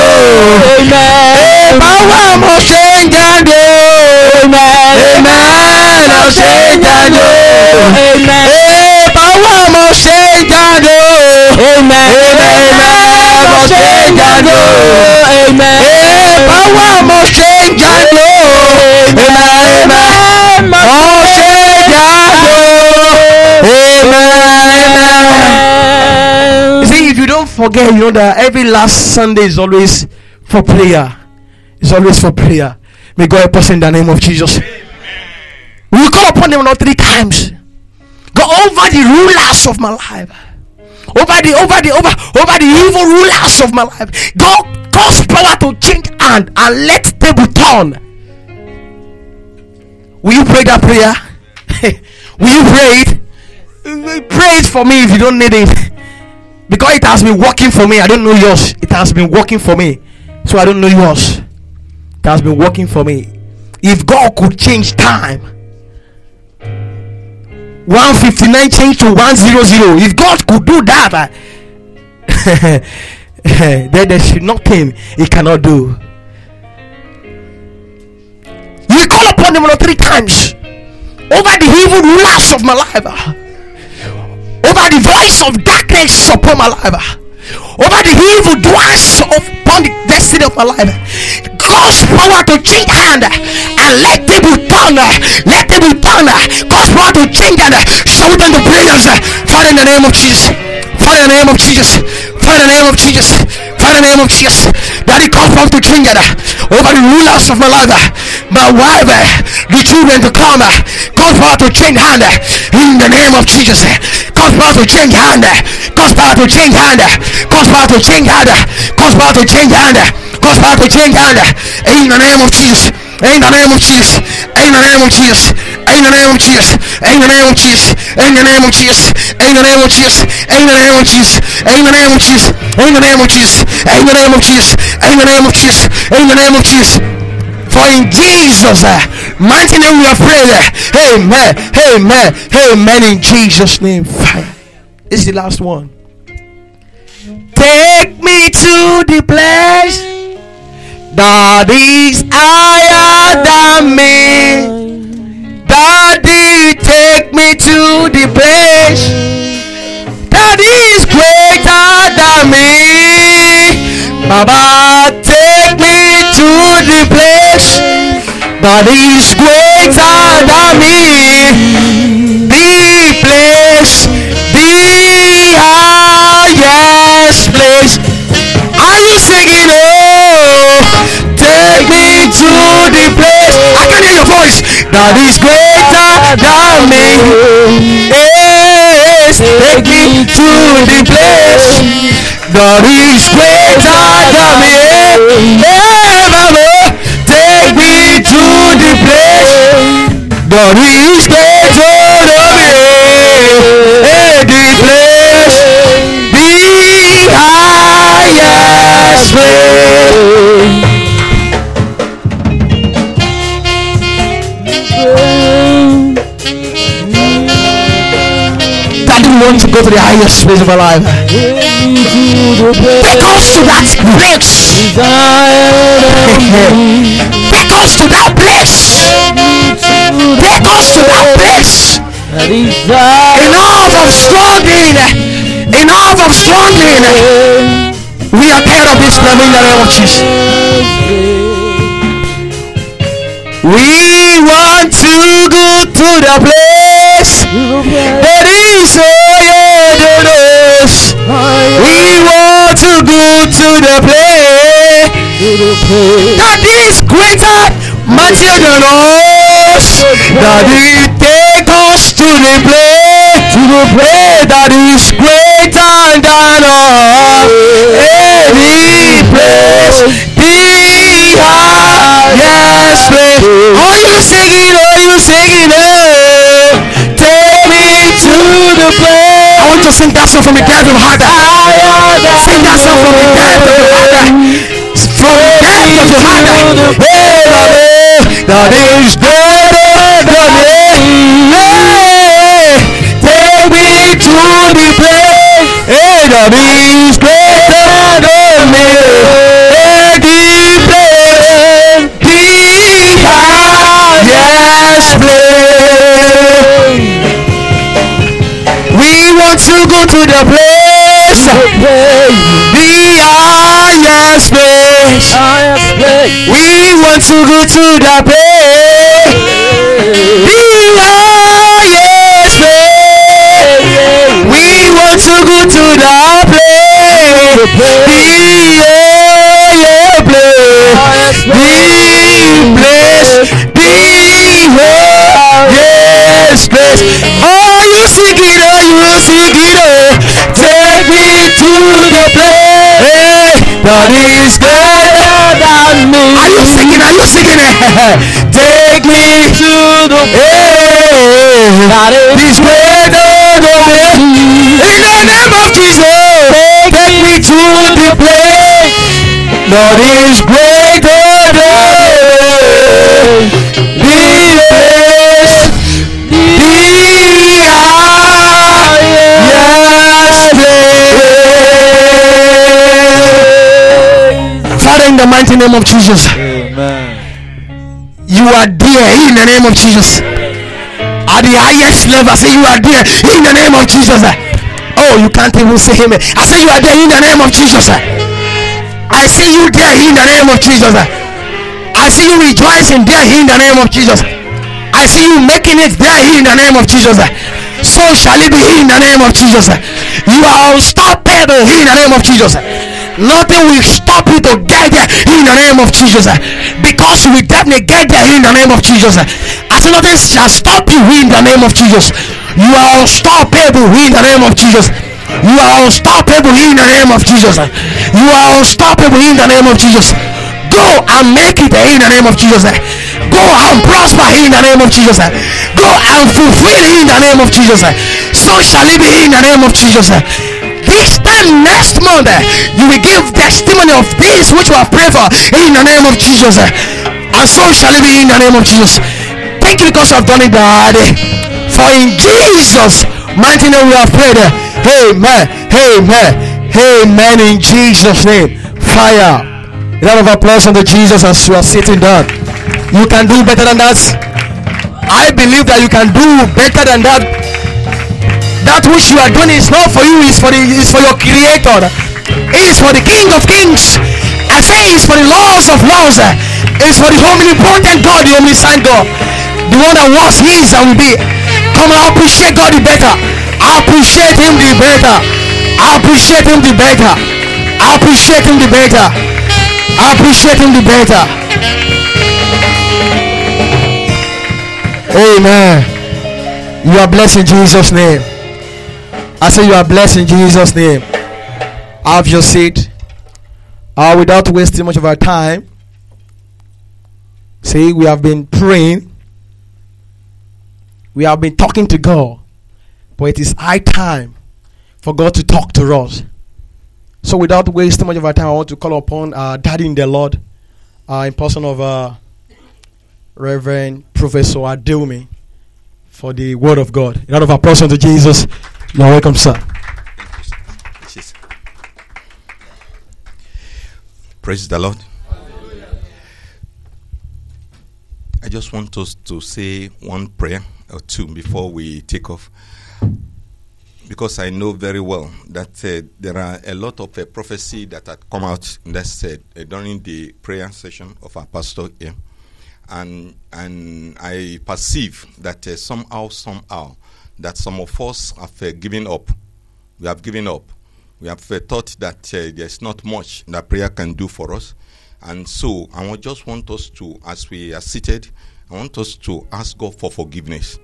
báwa mo ṣe é jàǹdó. èmi mo ṣe é jàǹdó. báwa mo ṣe é jàǹdó. èmi mo ṣe é jàǹdó. ọmọ change, ń jáde amen. Power must change, ń jáde amen. ọmọ change, ń jáde amen. See, if you don't forget, you know that every last Sunday is always for prayer. It's always for prayer. May God help us in the name of Jesus. We call upon Him not three times. Go over the rulers of my life. Over the over the over over the evil rulers of my life. God cause power to change hand and let table turn. Will you pray that prayer? Will you pray it? Pray it for me if you don't need it. Because it has been working for me. I don't know yours. It has been working for me. So I don't know yours. It has been working for me. If God could change time, 159 change to 100. If God could do that, uh, then there should nothing He cannot do. You call upon Him three times over the evil rulers of my life, over the voice of darkness upon my life, over the evil doers upon the destiny of my life. God's power to change hand and let people turn, let people turn. God's power to change hand. them the prayers, Father, in the name of Jesus. Father, in the name of Jesus. Father, in the name of Jesus. Father, in the name of Jesus. Daddy, God's power to change hand over the rulers of my life, my wife, the children to come. God's power to change hand in the name of Jesus. God's power to change hand. God's power to change hand. God's power to change hand. God's power to change hand. Uh, God's power to change uh, In the name of Jesus. In the name of Jesus. In the name of Jesus. In the name of Jesus. In the name of Jesus. In the name of Jesus. In the name of Jesus. In the name of Jesus. In the name of Jesus. In the name of Jesus. In the name of Jesus. In the name of Jesus. In the name of Jesus. For in Jesus' uh, mighty name we are praying. uh, Amen. Amen. Amen. In Jesus' name. Fire. This is the last one. Take me to the place is higher than me. Daddy, take me to the place that is greater than me. Baba, take me to the place that is greater than me. The place, voice. That is greater than me. Yes, take me to the place. That is greater than me. Hey, mama, oh, take me to the place. That is greater than me. Hey, the place the highest place. Wants to go to the highest place of our life. Take us to that place. Take us to that place. Take us to that place. Enough of struggling. Enough of struggling. We are tired of this problem in the name of Jesus. We want to go to the place the place that is greater, mightier than us. That it take us to the place, to the place that is greater than us. Any place, the highest place. Are you singing? Are you singing? Oh, take me to the place. Want to sing that song from the depth of heart. Sing that song from the depth of heart. From the depth of heart. Lord, that is greater than. Hey, take me to the place. Hey, that is greater than me. Hey, the We want to go to the place, the highest place. We want to go to the place, the highest place. We want to go to the place, Be your place. Be place. Your yes place. You sing it, you sing it, oh. Take me to the place that is greater than me. Are you singing? Are you singing? Take me to the place that is greater than me. In the name of Jesus, take me to the place that is greater than me. In the mighty name of Jesus, Amen. you are there in the name of Jesus. At the highest level, I say you are there in the name of Jesus. Oh, you can't even say him. I say you are there in the name of Jesus. I see you there in the name of Jesus. I see you rejoicing there in the name of Jesus. I see you making it there in the name of Jesus. So shall it be in the name of Jesus. You are unstoppable in the name of Jesus. Nothing will stop you to get there in the name of Jesus. Because you will definitely get there in the name of Jesus. I say nothing shall stop you in the name of Jesus. You are unstoppable in the name of Jesus. You are unstoppable in the name of Jesus. You are unstoppable in the name of Jesus. Go and make it in the name of Jesus. Go and prosper in the name of Jesus. Go and fulfill in the name of Jesus. So shall it be in the name of Jesus. Time next month, you will give testimony of this which we have prayed for in the name of Jesus. And so shall it be in the name of Jesus. Thank you because have done it, Daddy. For in Jesus' mighty name we have prayed. Amen. Amen. Amen. In Jesus' name. Fire. A lot of applause unto Jesus as you are sitting down. You can do better than that. I believe that you can do better than that. That which you are doing is not for you, it's for the it's for your creator. It is for the King of Kings. I say it's for the laws of laws. It's for the omnipotent God, the only omniscient God. The one that was, he is, and will be. Come on, I appreciate God the better. Appreciate him the better. Appreciate him the better. Appreciate him the better. I appreciate him the better. Amen. You are blessed in Jesus' name. I say you are blessed in Jesus' name. Have your seat. Uh, without wasting much of our time. See, we have been praying. We have been talking to God. But it is high time for God to talk to us. So without wasting much of our time, I want to call upon our daddy in the Lord, uh, in person of uh, Reverend Professor Adelmi, for the word of God. A lot of applause unto Jesus. You're welcome, sir. Praise the Lord. I just want us to say one prayer or two before we take off. Because I know very well that uh, there are a lot of uh, prophecy that had come out that said uh, during the prayer session of our pastor here, and and I perceive that uh, somehow somehow that some of us have uh, given up. We have given up. We have uh, thought that uh, there's not much that prayer can do for us. And so I just want us to, as we are seated, I want us to ask God for forgiveness.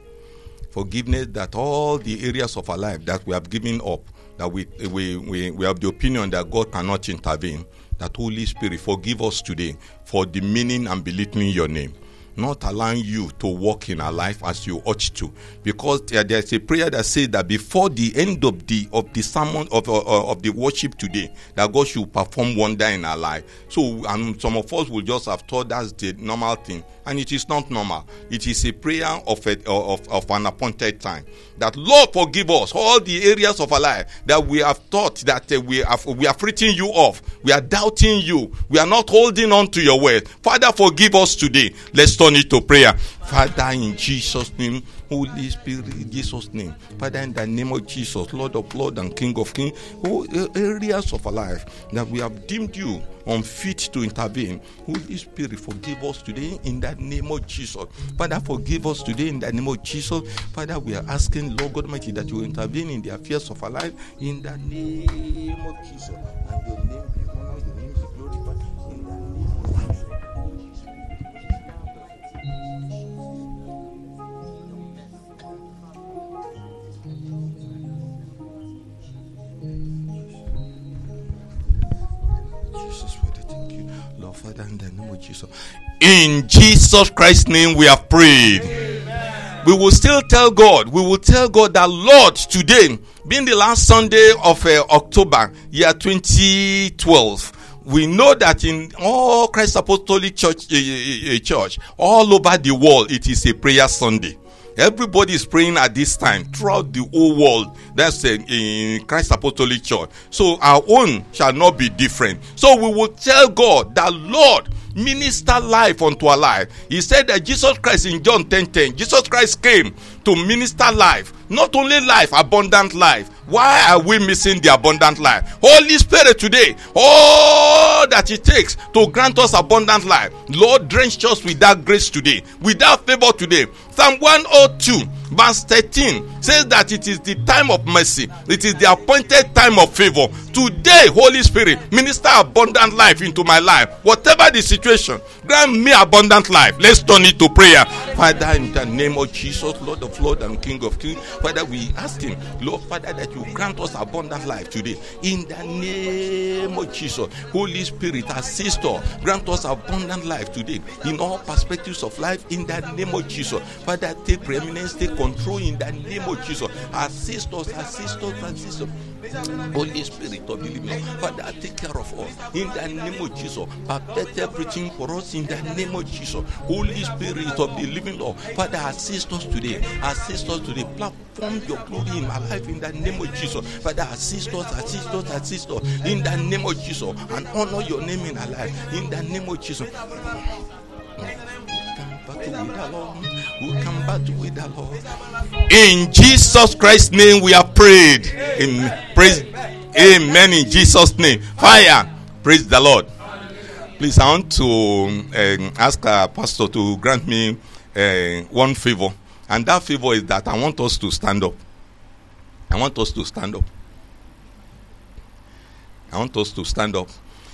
Forgiveness that all the areas of our life that we have given up, that we, we, we, we have the opinion that God cannot intervene, that Holy Spirit forgive us today for demeaning and belittling your name not allowing you to walk in our life as you ought to. Because there, there's a prayer that says that before the end of the of the sermon of, of, of the worship today that god should perform wonder in our life. So and some of us will just have thought that's the normal thing. And it is not normal. It is a prayer of, a, of, of an appointed time. That lord forgive us all the areas of our life that we have thought that uh, we have we have written you off. We are doubting you. We are not holding on to your word. Father forgive us today. Let's turn it to prayer father in jesus name Holy Spirit, in Jesus' name. Father, in the name of Jesus, Lord of Lord and King of Kings, all uh, areas of our life that we have deemed you unfit to intervene. Holy Spirit, forgive us today in the name of Jesus. Father, forgive us today in the name of Jesus. Father, we are asking, Lord God Almighty, that you intervene in the affairs of our life in the name of Jesus. And your name be honored, Jesus, Father, thank you. Lord, Father, in the name of Jesus. In Jesus Christ's name, we have prayed. We will still tell God, we will tell God that, Lord, today, being the last Sunday of uh, October, year 2012, we know that in all Christ Apostolic Church, uh, uh, uh, Church, all over the world, it is a prayer Sunday. Everybody is praying at this time throughout the whole world. That's uh, in Christ Apostolic Church. So our own shall not be different. So we will tell God that Lord, minister life unto our life. He said that Jesus Christ in John 10 10, Jesus Christ came to minister life, not only life, abundant life. Why are we missing the abundant life? Holy Spirit today, all that it takes to grant us abundant life. Lord, drench us with that grace today, with that favor today. Psalm 102, verse 13 says that it is the time of mercy, it is the appointed time of favor. Today, Holy Spirit, minister abundant life into my life. Whatever the situation, grant me abundant life. Let's turn it to prayer. Father, in the name of Jesus, Lord of Lords and King of Kings, Father, we ask Him, Lord, Father, that you grant us abundant life today. In the name of Jesus, Holy Spirit, assist us, grant us abundant life today in all perspectives of life. In the name of Jesus, Father, take preeminence, take control in the name of Oh, Jesus. Assist us, assist us, assist us. Holy Spirit of the living Father, take care of us in the name of Jesus. Perfect everything for us in the name of Jesus. Holy Spirit of the living God, Father, assist us today. Assist us today. Platform your glory in my life in the name of Jesus. Father, assist us, assist us, assist us in the name of Jesus and honor your name in our life in the name of Jesus. In Jesus Christ's name, we are prayed. Amen. Praise, Amen. In Jesus' name, fire. Praise the Lord. Please, I want to um, ask our pastor to grant me uh, one favor, and that favor is that I want us to stand up. I want us to stand up. I want us to stand up.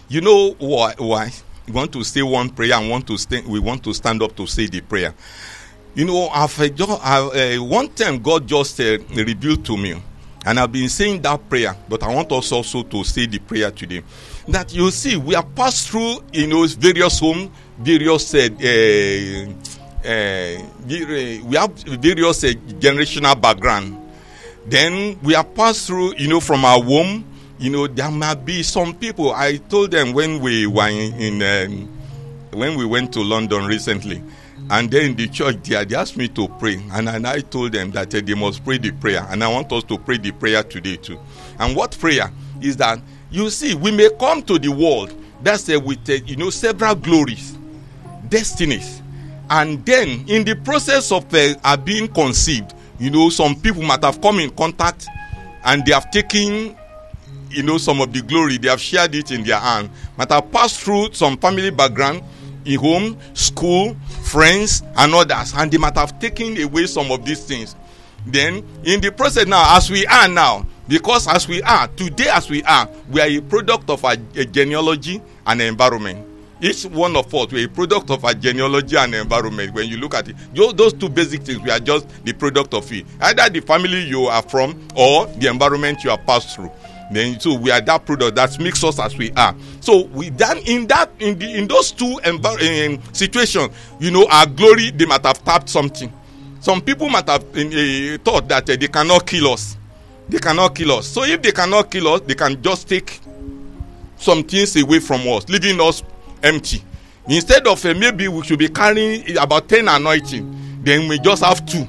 You know why? Why? Want to say one prayer and want to stay, we want to stand up to say the prayer. You know, I've, uh, I've uh, one time God just uh, revealed to me, and I've been saying that prayer, but I want us also to say the prayer today. That you see, we have passed through, you know, various homes, various, uh, uh, we have various generational background. Then we have passed through, you know, from our home you know there might be some people i told them when we were in, in um, when we went to london recently and then the church there they asked me to pray. And, and i told them that uh, they must pray the prayer. And i want us to pray the prayer today too. And what prayer is that you see we may come to the world that's uh, with uh, you know several glories destinies. And then in the process of uh, being conceived you know some people might have come in contact and they have taken you know some of the glory they have shared it in their hand. But passed through some family background in home school friends and others. And they might have taken away some of these things. Then in the process now as we are now because as we are today as we are we are a product of a, genealogy and environment. Each one of us we're a product of our genealogy and environment. When you look at it those two basic things we are just the product of it. Either the family you are from or the environment you have passed through then so we are that product that makes us as we are. So we then in that in the in those two env- um, situations you know our glory they might have tapped something. Some people might have uh, thought that uh, they cannot kill us. They cannot kill us. So if they cannot kill us they can just take some things away from us leaving us empty. Instead of uh, maybe we should be carrying about 10 anointing then we just have two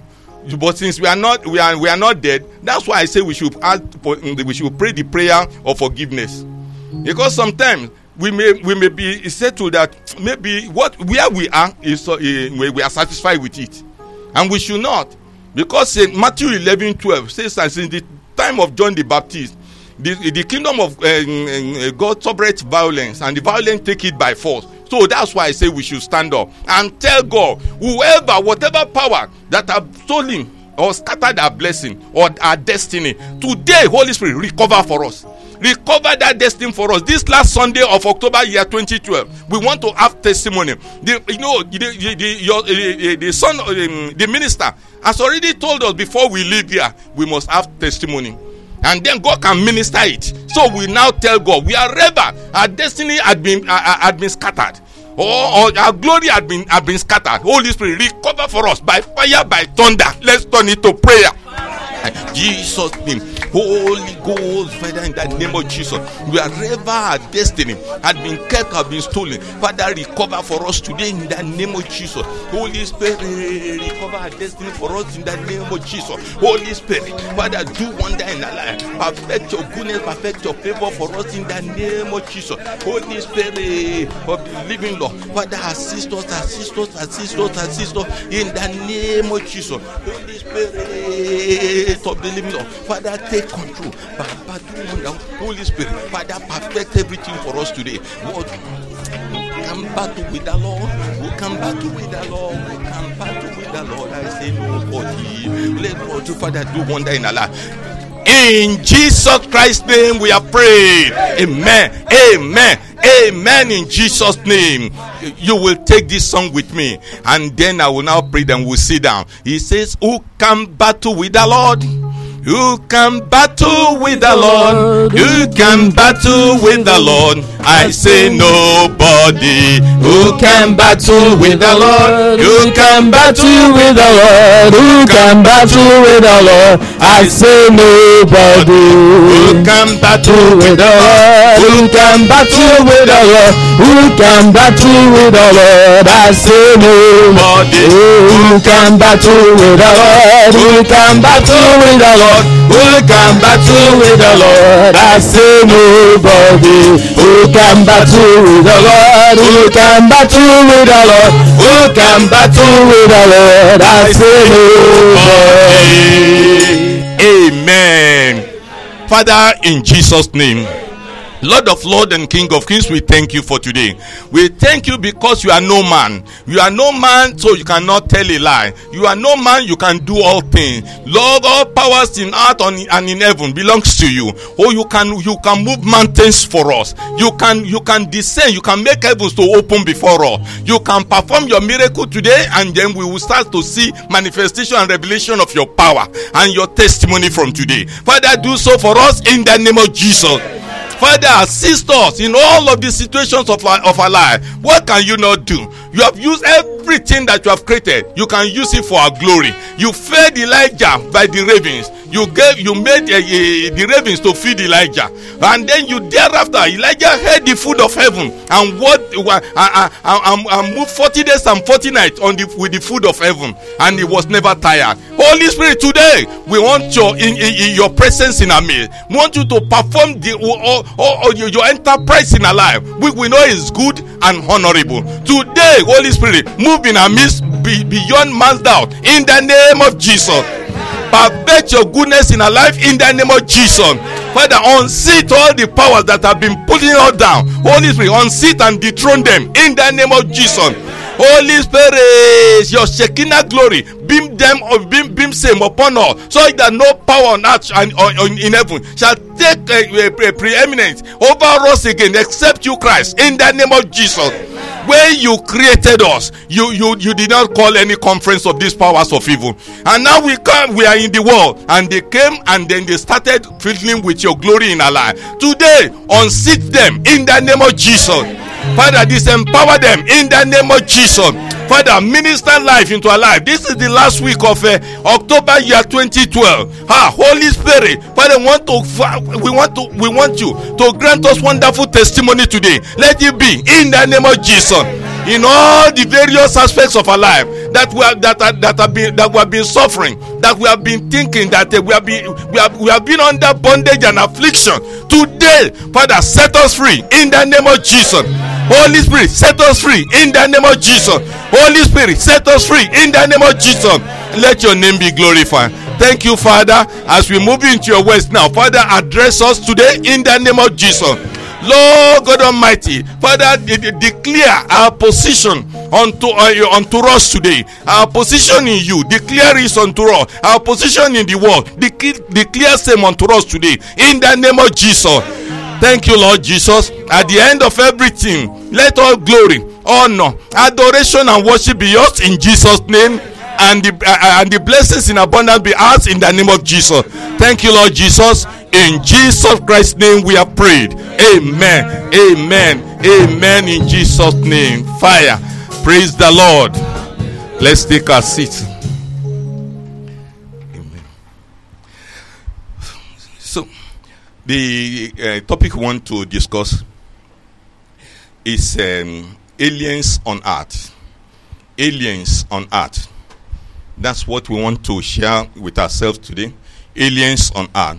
but since we are not we are we are not dead that's why i say we should ask we should pray the prayer of forgiveness. Because sometimes we may we may be settled that maybe what where we are is uh, we, are satisfied with it. And we should not. Because in Matthew 11 12 says, as in the time of John the Baptist, the, the kingdom of uh, uh, God suffereth violence, and the violent take it by force. So that's why I say we should stand up and tell God, whoever, whatever power that have stolen or scattered our blessing or our destiny, today, Holy Spirit, recover for us. Recover that destiny for us. This last Sunday of October year 2012, we want to have testimony. The, you know, the, the, the, your, the, the son, um, the minister has already told us before we leave here, we must have testimony and then God can minister it. So we now tell God, we are rebel. Our destiny had been uh, uh, had been scattered. Or, or our glory had been had been scattered. Holy Spirit, recover for us by fire, by thunder. Let's turn it to prayer. Jesus' name. Holy Ghost, Father, in the name of Jesus, wherever our destiny had been kept, had been stolen, Father, recover for us today in the name of Jesus. Holy Spirit, recover our destiny for us in the name of Jesus. Holy Spirit, Father, do wonder in our life. Perfect your goodness, perfect your favor for us in the name of Jesus. Holy Spirit of the living Lord, Father, assist us, assist us, assist us, assist us in the name of Jesus. Holy Spirit of the living Lord, Father, take control. Baba, do wonder. Holy Spirit, Father, perfect everything for us today. Lord, come battle with the Lord. We'll come battle with the Lord. We'll come battle with the Lord. I say nobody. Let God, Father, do wonder in life. In Jesus Christ's name, we are prayed. Amen. Amen. Amen. In Jesus' name, you will take this song with me, and then I will now pray. and we'll sit down. He says, "Who can battle with the Lord?" Who can battle with the Lord? Who can battle with the Lord? I say nobody. Who can battle with the Lord? Who can battle with the Lord? Who can battle with the Lord? I say nobody. Who can battle with the Lord? Who can battle with the Lord? Who can battle with the Lord? I say nobody. Who can battle with the Lord? Who can battle with the Lord? Who can battle with the Lord? I say nobody. Who can battle with the Lord? Who can battle with the Lord? Who can battle with the Lord? I say nobody. Amen. Father, in Jesus' name. Lord of Lords and King of Kings, we thank you for today. We thank you because you are no man. You are no man, so you cannot tell a lie. You are no man, you can do all things. Lord, all powers in earth and in heaven belongs to you. Oh, you can you can move mountains for us. You can you can descend. You can make heavens to open before us. You can perform your miracle today, and then we will start to see manifestation and revelation of your power and your testimony from today. Father, do so for us in the name of Jesus. Father, assist us in all of the situations of our, of our life. What can you not do? You have used everything that you have created. You can use it for our glory. You fed Elijah by the ravens. You gave, you made uh, uh, the ravens to feed Elijah, and then you thereafter Elijah had the food of heaven and what uh, uh, uh, uh, moved forty days and forty nights on the with the food of heaven, and he was never tired. Holy Spirit, today we want your in, in, in your presence in our midst. We want you to perform the or, or, or your enterprise in our life. We, we know is good and honorable. Today, Holy Spirit, move in our midst be, beyond man's doubt in the name of Jesus. Perfect your goodness in our life in the name of Jesus. Father, unseat all the powers that have been putting us down. Holy Spirit, unseat and dethrone them in the name of Jesus. Holy Spirit, your Shekinah glory, beam them or beam, beam same upon us, so that no power on earth and uh, or in heaven shall take a, a, a preeminence over us again, except you, Christ, in the name of Jesus. When you created us, you, you you did not call any conference of these powers of evil, and now we come, we are in the world, and they came and then they started filling with your glory in our life. Today, unseat them in the name of Jesus. Father, disempower them in the name of Jesus. Father, minister life into our life. This is the last week of uh, October year 2012. Ah, Holy Spirit, Father, we want to we want to we want you to grant us wonderful testimony today. Let it be in the name of Jesus. In all the various aspects of our life that we have that are, that have been that we have been suffering, that we have been thinking that uh, we have been we have we have been under bondage and affliction. Today, Father, set us free in the name of Jesus. Holy Spirit, set us free in the name of Jesus. Holy Spirit, set us free in the name of Jesus. Let your name be glorified. Thank you, Father, as we move into your words now. Father, address us today in the name of Jesus. Lord God Almighty, Father, de- de- declare our position unto uh, unto us today. Our position in you, declare it unto us. Our position in the world, declare, declare same unto us today. In the name of Jesus. Thank you, Lord Jesus. At the end of everything, let all glory, honor, adoration, and worship be yours in Jesus' name. And the, uh, and the blessings in abundance be ours in the name of Jesus. Thank you, Lord Jesus. In Jesus Christ's name we have prayed. Amen. Amen. Amen. In Jesus' name. Fire. Praise the Lord. Let's take our seats. The uh, topic we want to discuss is um, aliens on earth. Aliens on earth. That's what we want to share with ourselves today. Aliens on earth.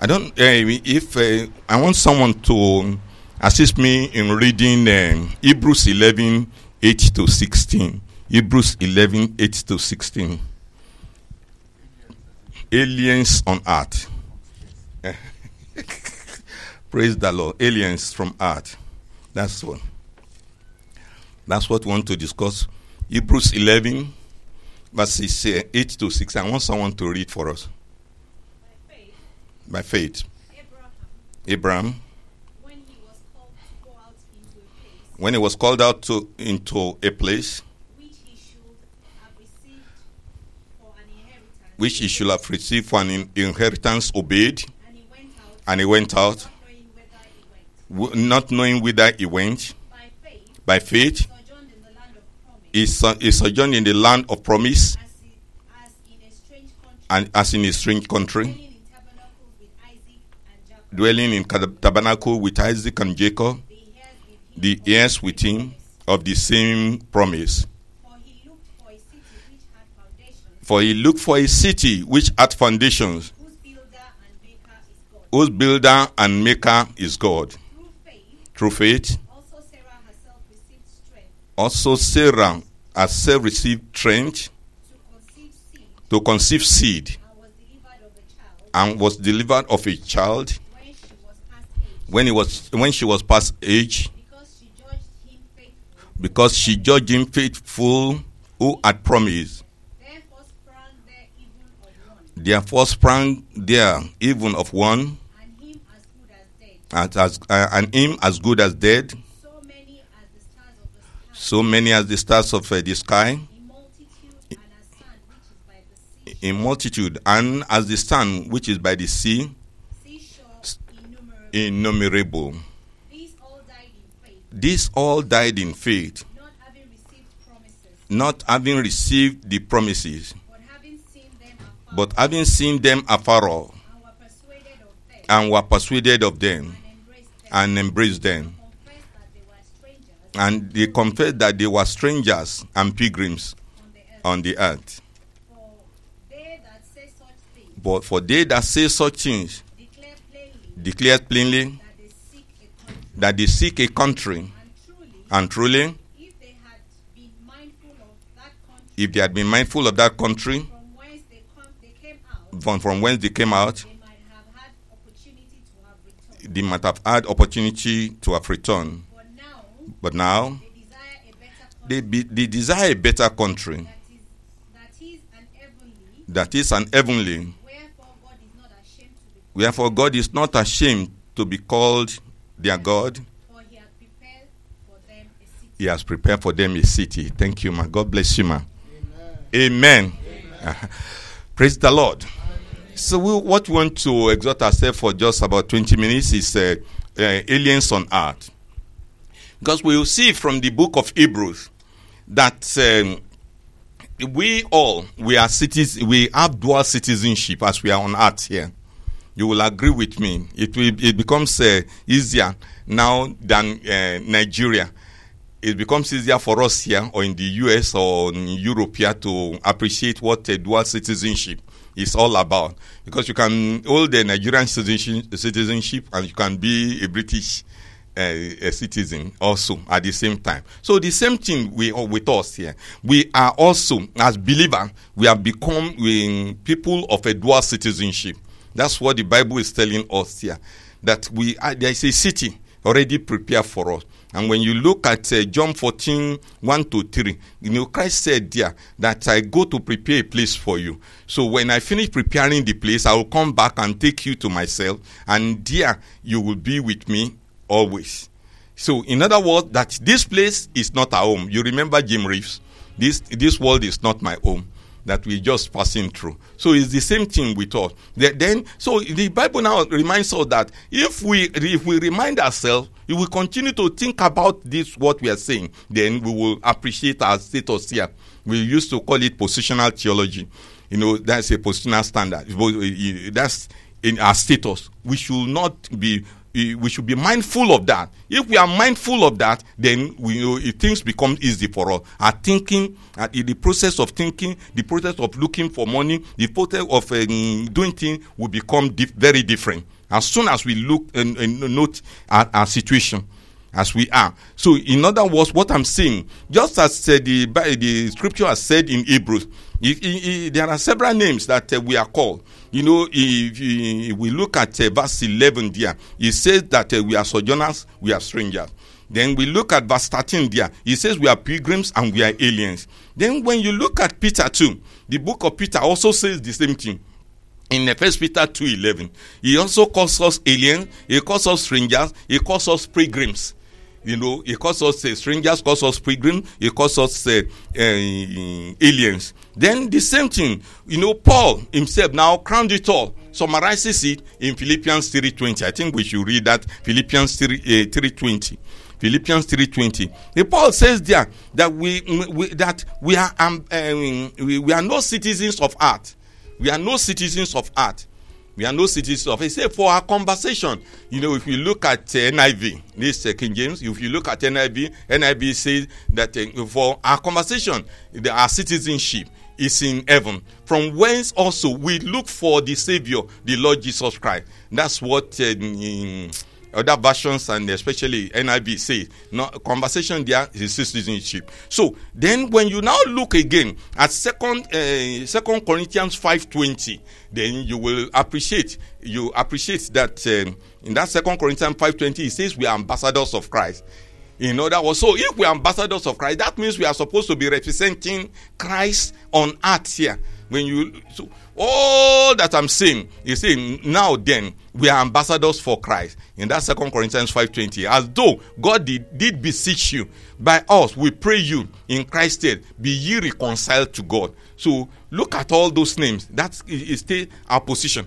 I don't. Uh, if uh, I want someone to assist me in reading um, Hebrews 11 8 to 16. Hebrews 11 8 to 16. Aliens on earth. Praise the Lord. Aliens from earth. That's what. That's what we want to discuss. Hebrews 11, verses uh, 8 to 6. I want someone to read for us. By faith, By faith. Abraham, Abraham, when he was called to go out into a place when he was called out to into a place which he should have received for an inheritance, which he should have received for an in- inheritance, obeyed, and he went out, not knowing whither he went. By faith, By faith, he, so- he sojourned in the land of promise, as, and as in a strange country, dwelling in tabernacle with Isaac and Jacob, the heirs with him of the same promise. For he looked for a city which had foundations, For he looked for a city which had foundations, whose builder and maker is God. Whose builder and maker is God. Through faith, Through faith, also Sarah herself received strength. Also Sarah herself received strength to conceive seed. to conceive seed. And was delivered of a child. And was delivered of a child when she was past age, when he was when she was past age. Because she judged him faithful. because she judged him faithful who had promised. Therefore sprang there even of one, Therefore sprang there even of one and him as good as dead. And, as, uh, and him as good as dead, So many as the stars of the sky, uh, the sky, in multitude, and as the sun which is by the sea, innumerable. innumerable. These all died in faith, not having received the promises, but having seen them afar off, and were persuaded of them, and embraced them, and they confessed that they were strangers and pilgrims on the earth. But for they that say such things declare plainly that they seek a country. And truly, if they had been mindful of that country from whence they came out, from, from whence they came out, they might have had opportunity to have returned. They might have had opportunity to have returned. But now they desire a better country they, be, they desire a better country that is that is an heavenly. that is an heavenly. Wherefore God is not ashamed to be, Wherefore God is not ashamed to be called their God. He has prepared for them a city. He has prepared for them a city. Thank you, man. God bless you, man. Amen. Praise the Lord. So, we, what we want to exhort ourselves for just about 20 minutes is uh, uh, aliens on earth. Because we will see from the book of Hebrews that um, we all, we are cities, we have dual citizenship as we are on earth here. You will agree with me. It will, it becomes uh, easier now than uh, Nigeria it becomes easier for us here or in the US or in Europe here to appreciate what a dual citizenship is all about. Because you can hold the Nigerian citizenship, and you can be a British a, a citizen also at the same time. So the same thing we, with us here. We are also, as believers, we have become um, people of a dual citizenship. That's what the Bible is telling us here. That we are, there is a city already prepared for us. And when you look at uh, John 14, 1 to 3, you know, Christ said there that I go to prepare a place for you. So when I finish preparing the place, I will come back and take you to myself, and there you will be with me always. So, in other words, that this place is not our home. You remember Jim Reeves? This, this world is not my home that we're just passing through. So it's the same thing with us. The- Then, so the Bible now reminds us that if we if we remind ourselves, if we continue to think about this what we are saying, then we will appreciate our status here. We used to call it positional theology. You know, that's a positional standard. That's in our status. We should not be we should be mindful of that. If we are mindful of that, then we know eh, things become easy for us. Our thinking, uh, in the process of thinking, the process of looking for money, the process of um, doing things will become dif- very different as soon as we look and, and note our, our situation as we are. So, in other words, what I'm saying, just as uh, the the scripture has said in Hebrews, i- i- i- there are several names that uh, we are called. You know, if, we look at uh, verse 11 there, it says that uh, we are sojourners, we are strangers. Then we look at verse 13 there, it says we are pilgrims and we are aliens. Then when you look at Peter too, the book of Peter also says the same thing in uh, First Peter two eleven, he also calls us aliens, he calls us strangers, he calls us pilgrims. You know, he calls us uh, strangers, calls us pilgrims, he calls us uh, uh, aliens. Then the same thing, you know, Paul himself now crowned it all, summarizes it in Philippians three twenty. I think we should read that Philippians three uh, three twenty. Philippians 3:20. The Paul says there that we, we that we are um, um, we, we are no citizens of earth. We are no citizens of earth. We are no citizens of. He for our conversation, you know, if you look at uh, NIV, this uh, King James, if you look at NIV, NIV says that uh, for our conversation, our citizenship is in heaven, from whence also we look for the Savior, the Lord Jesus Christ. That's what. Uh, in, other versions and especially NIV say no conversation there is citizenship. So then when you now look again at second uh, second Corinthians 5:20 then you will appreciate you appreciate that um, in that second Corinthians 5:20 it says we are ambassadors of Christ. In other words, so if we are ambassadors of Christ, that means we are supposed to be representing Christ on earth here. When you so all that I'm saying is saying now then we are ambassadors for Christ. In that second Corinthians 5:20, as though God did, did beseech you by us, we pray you in Christ's stead, be ye reconciled to God. So look at all those names. That is still our position,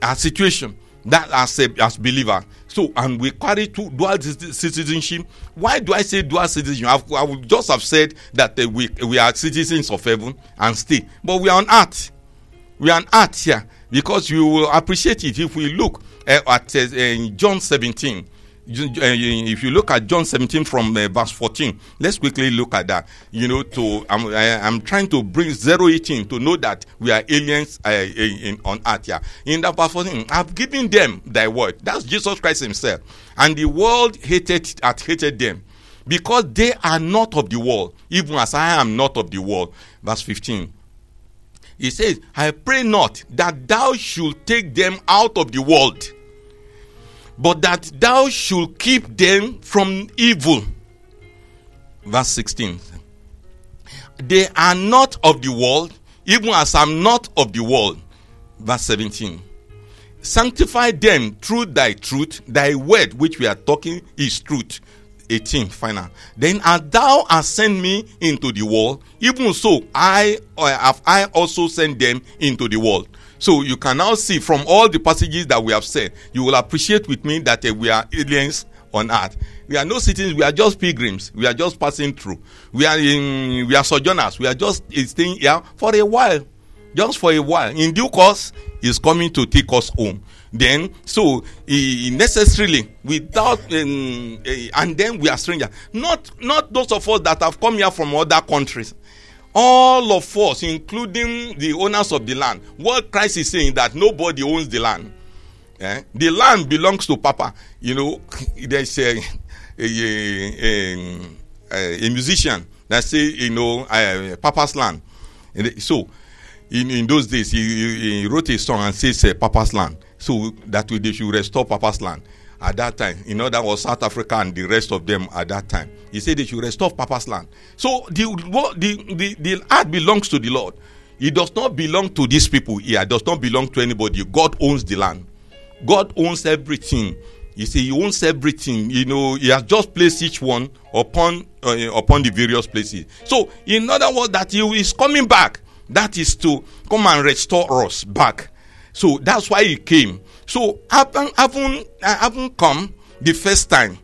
our situation that as a as believer. So and we carry two dual citizenship. Why do i say dual citizenship? I would just have said that uh, we we are citizens of heaven and stay. But we are on earth. We are on earth here because you will appreciate it if we look uh, at uh, john 17 Ju- uh, if you look at John 17 from uh, verse 14, let's quickly look at that. You know, to I'm, I, I'm trying to bring zero eighteen to know that we are aliens uh, in, on earth here. In that verse 14, I've given them thy word. That's Jesus Christ Himself, and the world hated had hated them because they are not of the world, even as I am not of the world. Verse 15. He says, I pray not that thou should take them out of the world, but that thou should keep them from evil. Verse 16. They are not of the world, even as I'm not of the world. Verse 17. Sanctify them through thy truth. Thy word, which we are talking, is truth. 18 final then as thou hast sent me into the world even so i have i also sent them into the world so you can now see from all the passages that we have said you will appreciate with me that uh, we are aliens on earth. We are no citizens we are just pilgrims. We are just passing through. We are in we are sojourners. We are just uh, staying here for a while. Just for a while. In due course he's coming to take us home. Then so necessarily without um, eh, and then we are strangers. Not not those of us that have come here from other countries all of us including the owners of the land what christ is saying that nobody owns the land Eh? The land belongs to Papa. You know, there's a, a, a, a, musician that say, you know, uh, Papa's land. And So, in, in those days, he, he, he wrote a song and says uh, Papa's land. So that way they should restore Papa's land. At that time, you know, that was South Africa and the rest of them at that time. He said they should restore Papa's land. So the, what- the, the, the earth belongs to the Lord. It does not belong to these people here. It does not belong to anybody. God owns the land. God owns everything. You see, He owns everything. You know, He has just placed each one upon uh, upon the various places. So, in other words, that He is coming back. That is to come and restore us back. So that's why He came. So, having having uh, having come the first time,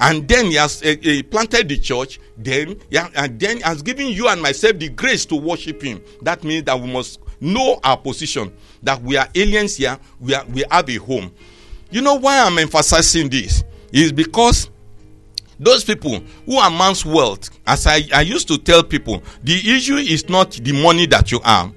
and then he has uh, uh, planted the church then yeah, and then has given you and myself the grace to worship him. That means that we must know our position that we are aliens here we are we have a home. You know why i'm emphasizing this? Is because those people who amass wealth as I, I used to tell people the issue is not the money that you have.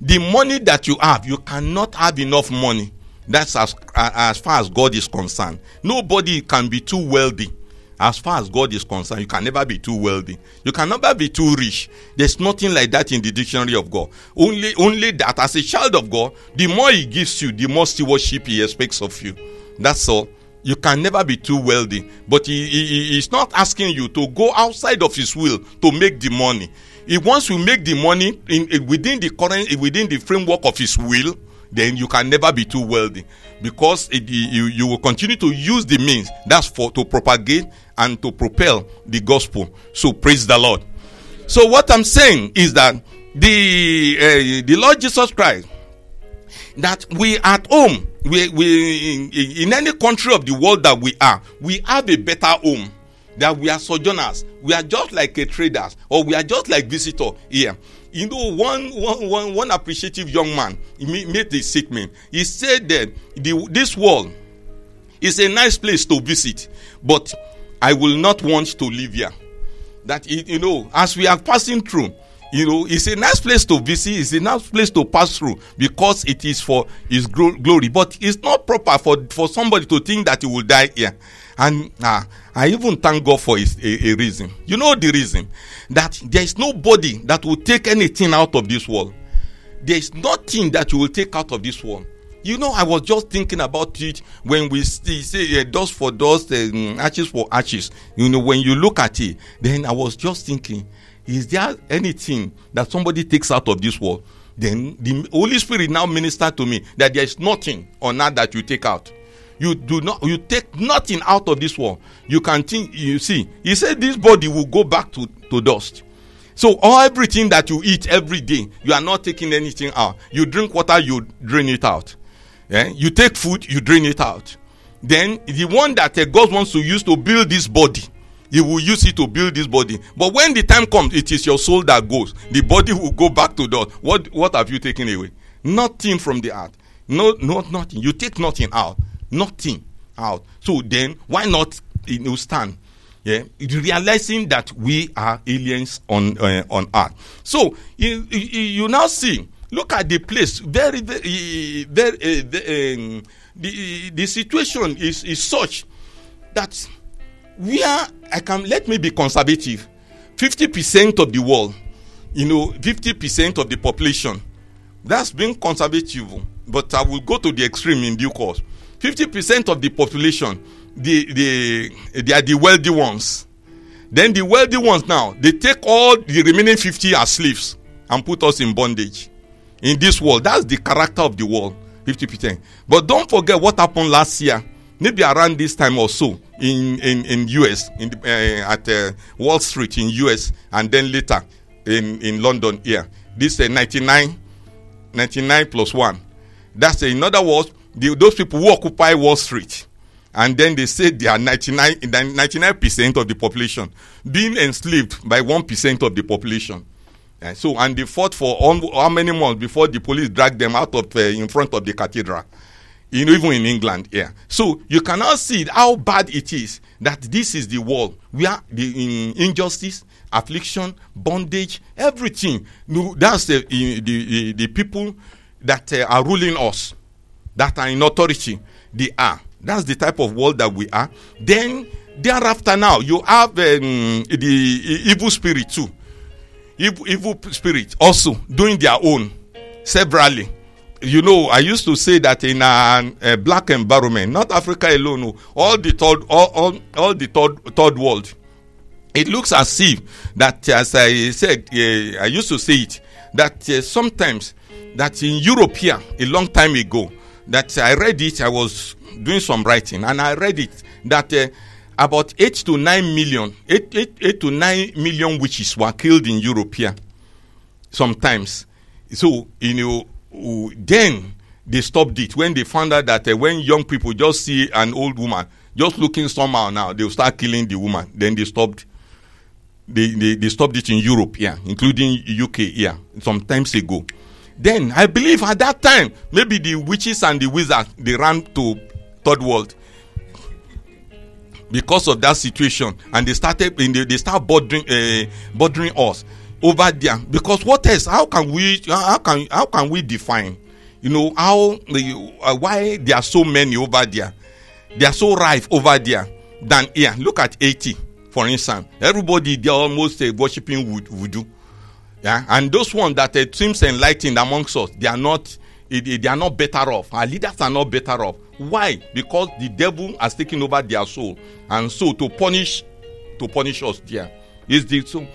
The money that you have you cannot have enough money that's as as far as god is concerned. Nobody can be too wealthy. As far as god is concerned you can never be too wealthy. You can never be too rich. There's nothing like that in the dictionary of god. Only only that as a child of god the more he gives you the more stewardship he expects of you. That's all. You can never be too wealthy. But he, he, he- he's not asking you to go outside of his will to make the money. He wants to make the money in, in- within the current within the framework of his will then you can never be too wealthy. Because it, you, you will continue to use the means that's for to propagate and to propel the gospel. So praise the lord. So what i'm saying is that the uh, the lord jesus christ that we at home we we in, in any country of the world that we are we have a better home. That we are sojourners. We are just like a traders or we are just like visitor here you know one one one one appreciative young man made the statement. He said that the this world is a nice place to visit but i will not want to live here. That you know as we are passing through you know it's a nice place to visit it's a nice place to pass through because it is for his glory. But it's not proper for for somebody to think that he will die here. And ah i even thank god for his, a, a reason you know the reason that there is nobody that will take anything out of this world there is nothing that you will take out of this world. You know, I was just thinking about it when we say uh, dust for dust, um, ashes for ashes. You know, when you look at it, then I was just thinking, is there anything that somebody takes out of this world? Then the Holy Spirit now minister to me that there is nothing on earth that you take out. You do not, you take nothing out of this world. You can think, you see, he said this body will go back to, to dust. So all everything that you eat every day, you are not taking anything out. You drink water, you drain it out. Eh? You take food, you drain it out. Then the one that uh, God wants to use to build this body, He will use it to build this body. But when the time comes, it is your soul that goes. The body will go back to dust. What what have you taken away? Nothing from the earth. No, not nothing. You take nothing out. Nothing out. So then, why not you know, stand? yeah, realizing that we are aliens on uh, on earth. So you, you, you now see, look at the place. Very, very, very uh, the, um, the the situation is is such that we are. I can let me be conservative. Fifty percent of the world, you know, fifty percent of the population. That's being conservative, but I will go to the extreme in due course. Fifty percent of the population, the, the, they are the wealthy ones. Then the wealthy ones now, they take all the remaining 50 as slaves and put us in bondage. In this world, that's the character of the world, 50%. But don't forget what happened last year, maybe around this time or so, in, in, in US, in the, uh, at uh, Wall Street in US, and then later in, in London here. This uh, 99, 99 plus 1. That's uh, in other words, the, those people who occupy Wall Street, and then they say they are 99 percent of the population being enslaved by one percent of the population. And so, and they fought for how, how many months before the police dragged them out of uh, in front of the cathedral. Know, even in England, yeah. So you cannot see how bad it is that this is the world where the in injustice, affliction, bondage, everything. That's the, the, the, the people that uh, are ruling us that are in authority they are. That's the type of world that we are. Then thereafter, now you have um, the evil spirit too. Evil, evil spirit also doing their own severally. You know, I used to say that in a, a black environment, not Africa alone, no, all the third, all, all, all the third, third world, it looks as if that as i said uh, i used to say it that uh, sometimes that in europe here a long time ago that i read it i was doing some writing and i read it that uh, about 8 to 9 million 8, 8, 8 to 9 million witches were killed in europe here sometimes. So you know uh, then they stopped it. When they found out that uh, when young people just see an old woman just looking somehow now they'll start killing the woman. Then they stopped they, they, they stopped it in Europe, yeah, including UK, yeah, some times ago. Then I believe at that time, maybe the witches and the wizards they ran to third world because of that situation, and they started in the, they start bothering uh, bothering us over there. Because what else? How can we how can how can we define? You know how uh, why there are so many over there? They are so rife over there than here. Look at Haiti for instance, everybody they're almost uh, worshiping vood- voodoo. Yeah, and those ones that uh, seems enlightened amongst us, they are not. They are not better off. Our leaders are not better off. Why? Because the devil has taken over their soul, and so to punish, to punish us there is the so.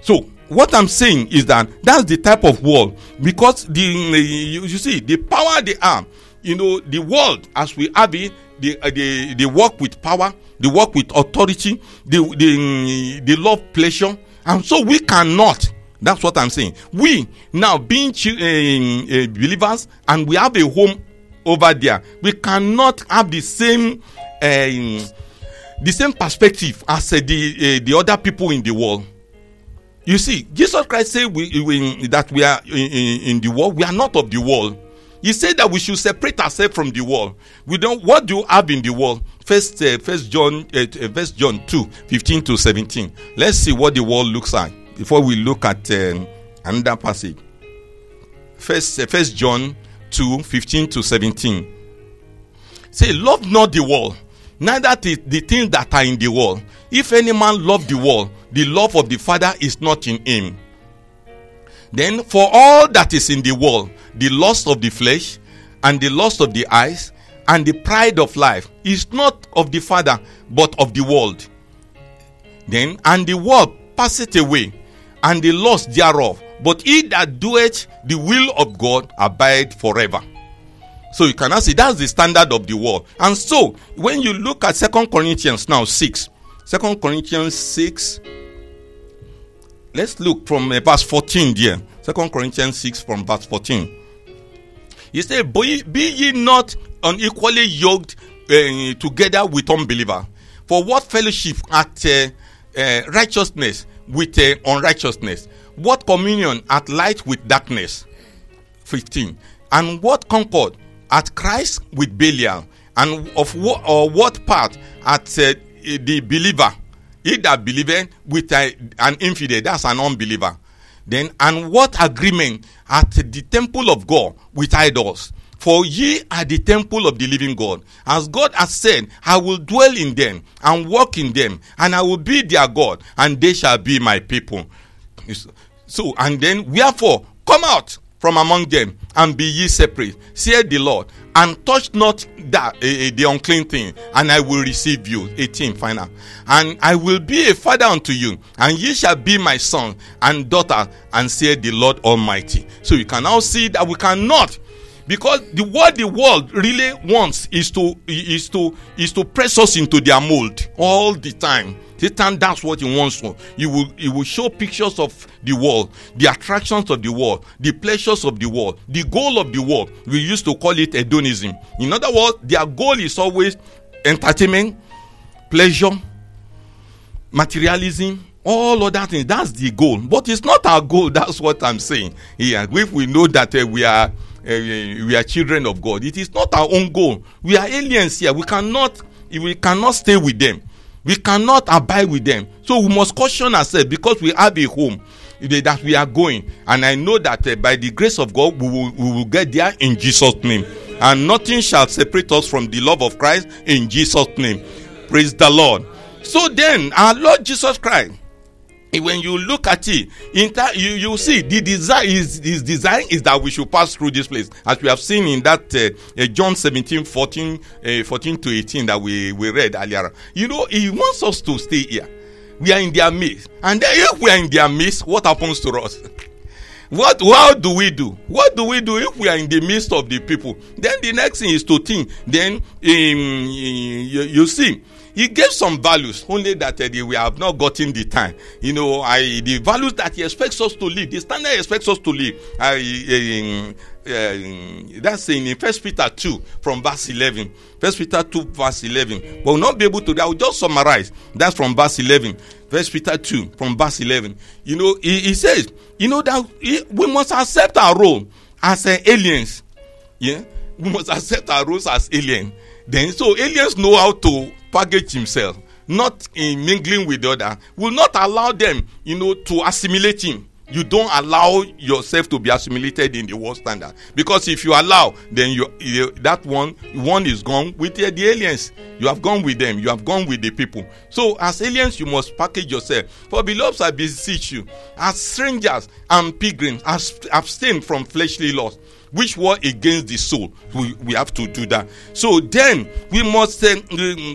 So what I'm saying is that that's the type of world because the you, you see the power they are, you know, the world as we have it, they uh, they they work with power, they work with authority, they they they love pleasure, and so we cannot. That's what I'm saying. We now being uh, believers and we have a home over there, we cannot have the same. Uh, the same perspective as uh, the the other people in the world. You see, Jesus Christ said we, we, that we are in, in, the world. We are not of the world. He said that we should separate ourselves from the world. We don't. What do you have in the world? First, First John, First John two, 15 to seventeen. Let's see what the world looks like before we look at um, another passage. First, uh, First John 2, 15 to seventeen. Say, love not the world, neither the, the things that are in the world. If any man love the world, the love of the Father is not in him. Then, for all that is in the world, the lust of the flesh, and the lust of the eyes, and the pride of life is not of the Father, but of the world. Then, and the world passeth away, and the lust thereof. But he that doeth the will of God abide forever. So you cannot see that's the standard of the world. And so when you look at Second Corinthians now 6, 2 Corinthians 6, let's look from uh, verse 14 there. 2 Corinthians 6 from verse 14. He said, Be, be ye not unequally yoked uh, together with unbeliever. For what fellowship at uh, uh, righteousness with uh, unrighteousness? What communion at light with darkness? 15. And what concord at Christ with Belial? And of what or what part at uh, the believer? He that believeth with uh, an infidel, that's an unbeliever. Then, and what agreement at the temple of God with idols? For ye are the temple of the living God. As God has said, I will dwell in them and walk in them, and I will be their God, and they shall be my people. So, and then, wherefore, come out from among them and be ye separate, saith the Lord, and touch not that uh, the unclean thing, and I will receive you. 18 final. And I will be a father unto you, and ye shall be my son and daughter, and saith the Lord Almighty. So you can now see that we cannot because the what the world really wants is to is to is to press us into their mold all the time. Satan that's what he wants to he will he will show pictures of the world the attractions of the world the pleasures of the world the goal of the world. We used to call it hedonism. In other words their goal is always entertainment pleasure materialism all other things that's the goal. But it's not our goal. That's what i'm saying. Yeah if we know that uh, we are we are children of God. It is not our own goal. We are aliens here. We cannot we cannot stay with them. We cannot abide with them. So we must caution ourselves because we have a home that we are going. And I know that uh, by the grace of God, we will, we will get there in Jesus' name. And nothing shall separate us from the love of Christ in Jesus' name. Praise the Lord. So then, our Lord Jesus Christ, when you look at it, in ta- you you see the design is his design is that we should pass through this place, as we have seen in that uh, uh, John 17, 14, uh, 14 to 18 that we, we read earlier. You know, he wants us to stay here. We are in their midst, and then if we are in their midst, what happens to us? What how do we do? What do we do if we are in the midst of the people? Then the next thing is to think. Then um, you, you see, he gave some values only that uh, we have not gotten the time. You know, I the values that he expects us to live, the standard he expects us to live. I, uh, that's in First Peter two from verse eleven. First Peter two verse eleven. But we'll not be able to. I will just summarize. That's from verse eleven. First Peter two from verse eleven. You know, he, he says, you know that we must accept our role as uh, aliens. Yeah, we must accept our roles as aliens. Then, so aliens know how to package himself, not in mingling with the other. Will not allow them, you know, to assimilate him. You don't allow yourself to be assimilated in the world standard because if you allow, then you, you that one one is gone with the, the aliens. You have gone with them. You have gone with the people. So as aliens, you must package yourself. For beloved, I beseech you, as strangers and pilgrims, as abstain from fleshly lusts which war against the soul? We, we have to do that. So then we must say,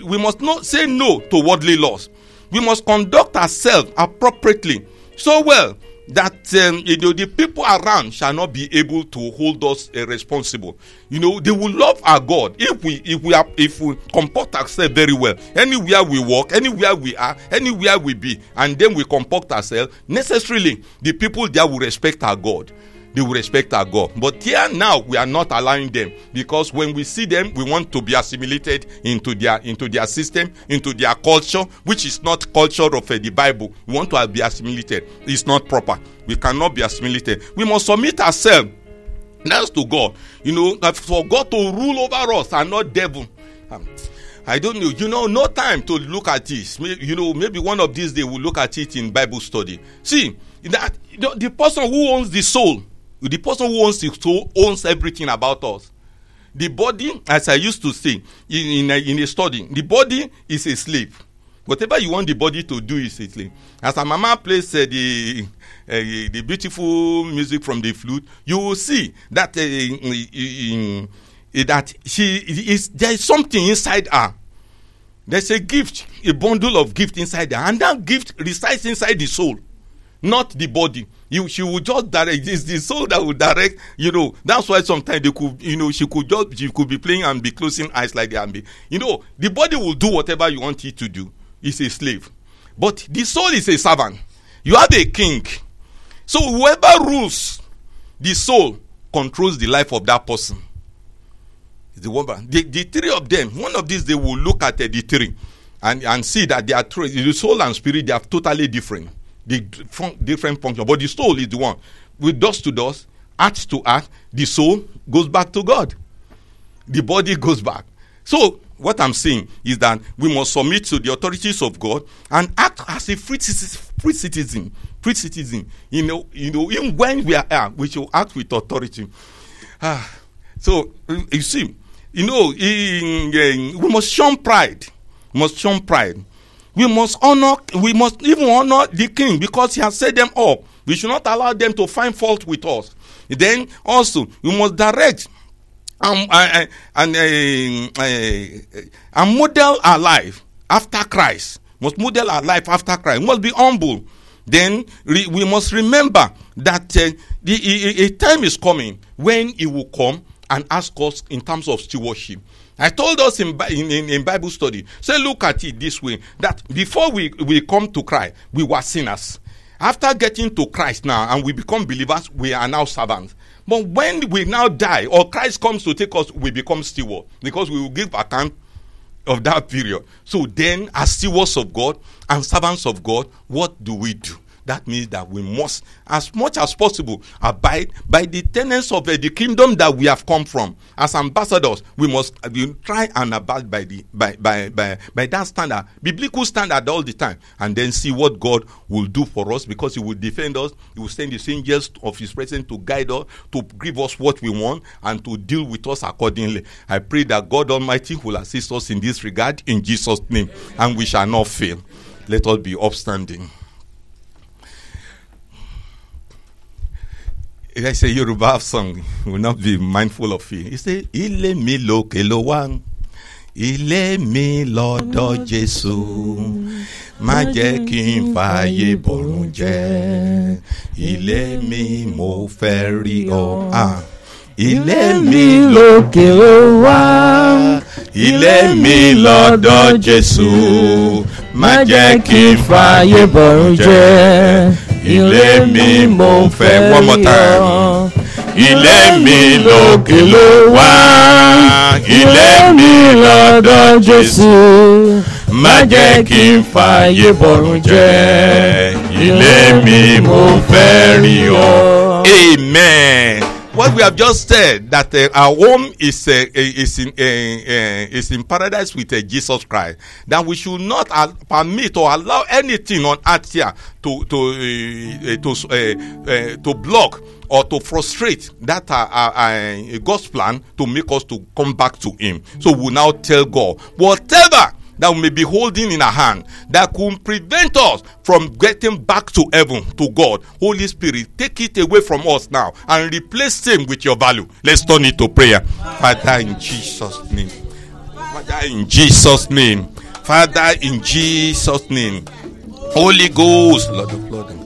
we must not say no to worldly laws. We must conduct ourselves appropriately. So well that um, you know the people around shall not be able to hold us uh, responsible. You know they will love our god if we if we are if we comport ourselves very well. Anywhere we walk anywhere we are anywhere we be and then we comport ourselves necessarily the people there will respect our god they will respect our God. But here now we are not allowing them because when we see them, we want to be assimilated into their into their system, into their culture, which is not culture of uh, the Bible. We want to be assimilated. It's not proper. We cannot be assimilated. We must submit ourselves. That's to God. You know, for God to rule over us and not devil. Um, I don't know. You know, no time to look at this. You know, maybe one of these days we'll look at it in Bible study. See, that the, the person who owns the soul the person who owns the soul owns everything about us. The body, as I used to say in, in, a, in a study, the body is a slave. Whatever you want the body to do is a slave. As a mama plays uh, the uh, the beautiful music from the flute, you will see that uh, in, in, that she is there is something inside her. There's a gift, a bundle of gift inside her, and that gift resides inside the soul, not the body you she would just direct. This the soul that would direct you know. That's why sometimes they could you know she could just she could be playing and be closing eyes like that be you know the body will do whatever you want it to do. It's a slave. But the soul is a servant. You have a king. So whoever rules the soul controls the life of that person. The woman the, the three of them one of these they will look at uh, the three and and see that they are three. The soul and spirit they are totally different the fun- different function. But the soul is the one. With dust to dust, heart to heart, the soul goes back to God. The body goes back. So what I'm saying is that we must submit to the authorities of God and act as a free citizen. Free citizen, free citizen. You know, you know, even when we are, we should act with authority. Ah, so you see, you know, in, in, we must shun pride. We must shun pride we must honor we must even honor the king because he has set them up. We should not allow them to find fault with us. Then also we must direct and uh, and model our life after christ. Must model our life after christ. We must be humble. Then we must remember that uh, the, a, a time is coming when he will come and ask us in terms of stewardship I told us in, in, in, Bible study, say, look at it this way that before we, we come to Christ, we were sinners. After getting to Christ now and we become believers, we are now servants. But when we now die or Christ comes to take us, we become steward because we will give account of that period. So then, as stewards of God and servants of God, what do we do? That means that we must, as much as possible, abide by the tenets of the kingdom that we have come from. As ambassadors, we must uh, we try and abide by the by, by by by that standard, biblical standard all the time, and then see what God will do for us because He will defend us. He will send His angels of His presence to guide us, to give us what we want, and to deal with us accordingly. I pray that God Almighty will assist us in this regard in Jesus' name, and we shall not fail. Let us be upstanding. There's a Yoruba song, will not be mindful of it. It says, Ilé mi lókè ló wá, ilé mi lọ́dọ̀ Jésù, má jẹ́ kí n fààyè bọ̀rùn jẹ́, ilé mi mo fẹ́ rí ọ. Ah. Ilé mi lókè ó wá, ilé mi lọ́dọ̀ Jésù, má jẹ́ kí n fààyè bọ̀rùn jẹ́, ilé mi mo fẹ́ one more time. Ilé mi lókè ló wá, ilé mi lọ́dọ̀ Jésù, má jẹ́ kí n fààyè bọ̀rùn jẹ́, ilé mi mo fẹ́ rí ọ. What we have just said that uh, our home is uh, is in uh, uh, is in paradise with uh, Jesus Christ. That we should not permit or allow anything on earth here to to uh, uh, to uh, uh, to block or to frustrate that uh, uh, uh, God's plan to make us to come back to Him. So we now tell God whatever that we may be holding in our hand that could prevent us from getting back to heaven to God. Holy Spirit, take it away from us now and replace him with your value. Let's turn it to prayer. Father, in Jesus' name. Father, in Jesus' name. Father, in Jesus' name. Holy Ghost, Lord of Lord.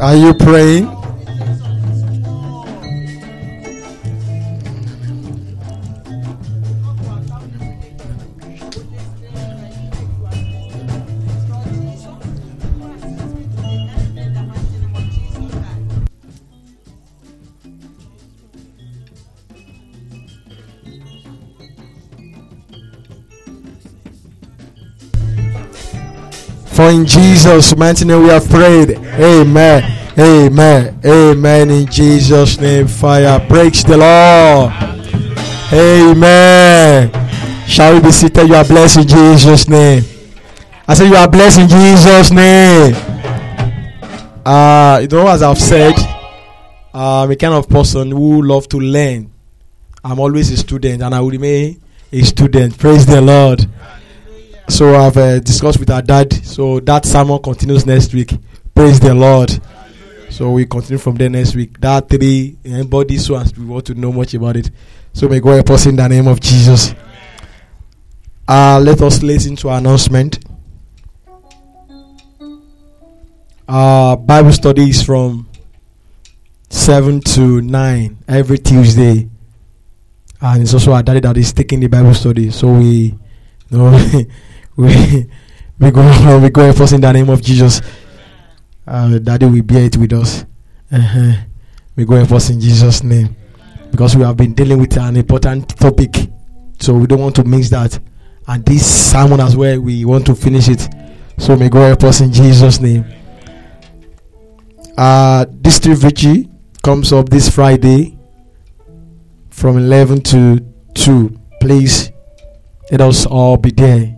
Are you praying? For in Jesus' mighty name we have prayed. Amen. Amen. Amen. In Jesus' name, fire. breaks the law. Amen. Shall we be seated? You are blessed in Jesus' name. I say you are blessed in Jesus' name. Uh, you know, as I've said, I'm a kind of person who love to learn. I'm always a student, and I will remain a student. Praise the Lord. So I've uh, discussed with our dad. So that sermon continues next week. Praise the Lord. So we continue from there next week. That three anybody so as we want to know much about it. So may God help us in the name of Jesus. Uh, let us listen to our announcement. Uh, Bible study is from seven to nine every Tuesday, and it's also our daddy that is taking the Bible study. So we, you know, we we go we go in the name of Jesus. Uh, Daddy will bear it with us. Uh-huh. We go in Jesus' name. Because we have been dealing with an important topic. So we don't want to mix that. And this sermon as well, we want to finish it. So may God help us in Jesus' name. Uh District vigil comes up this Friday from 11 to 2. Please, let us all be there.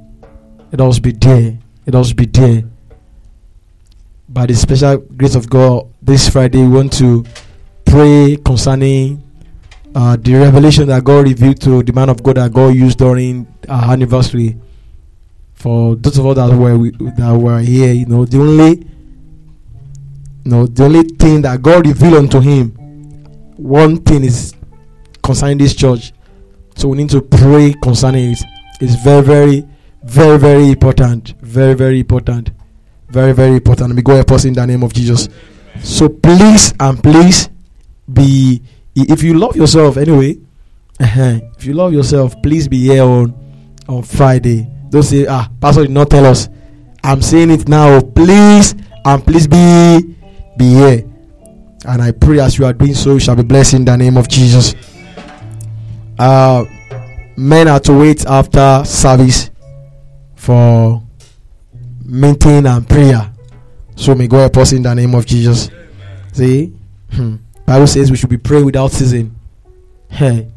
Let us be there. Let us be there by the special grace of God, this Friday we want to pray concerning uh, the revelation that God revealed to the man of God that God used during our anniversary. For those of us that were we, that were here, you know, the only, you know, the only thing that God revealed unto him, one thing is concerning this church. So we need to pray concerning it. It's very, very, very, very important. Very, very important very very important we go help us in the name of jesus so please and please be if you love yourself anyway uh-huh, if you love yourself please be here on on friday don't say ah pastor did not tell us I'm saying it now. Please and please be be here. And I pray as you are doing so, you shall be blessed in the name of Jesus. Uh, men are to wait after service for meeting and prayer. So may God help us in the name of Jesus. See, Hmm. Bible says we should be praying without ceasing. Hey,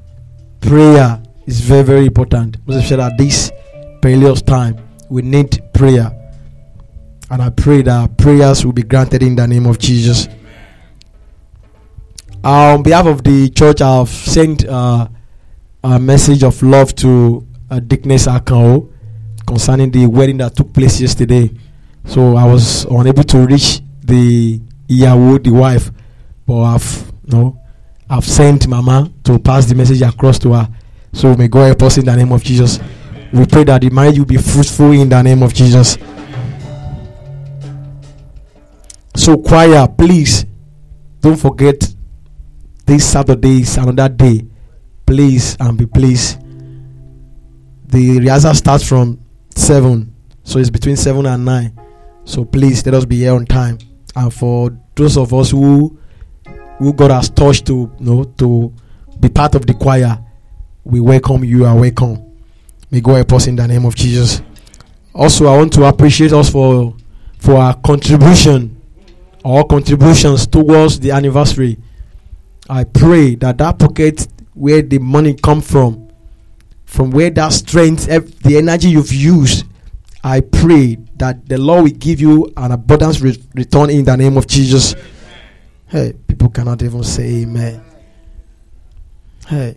prayer is very very important. Moses said at this perilous time we need prayer, and I pray that prayers will be granted in the name of Jesus. Uh, on behalf of the church, I've sent uh, a message of love to uh, Deaconess Akao concerning the wedding that took place yesterday. So I was unable to reach the Iyawo, the wife, but I've no, I've sent Mama to pass the message across to her. So may God help us in the name of Jesus. We pray that the marriage will be fruitful in the name of Jesus. So choir, please don't forget this Saturday is another day. Please and be pleased. The rehearsal starts from seven, so it's between seven and nine. So please let us be here on time. And for those of us who who God has touched to you know to be part of the choir, we welcome you. Are welcome. May God help us in the name of Jesus. Also, I want to appreciate us for for our contribution, our contributions towards the anniversary. I pray that that pocket where the money come from, from where that strength, the energy you've used, I pray that the Lord will give you an abundance re- return in the name of Jesus. Hey, people cannot even say amen. Hey.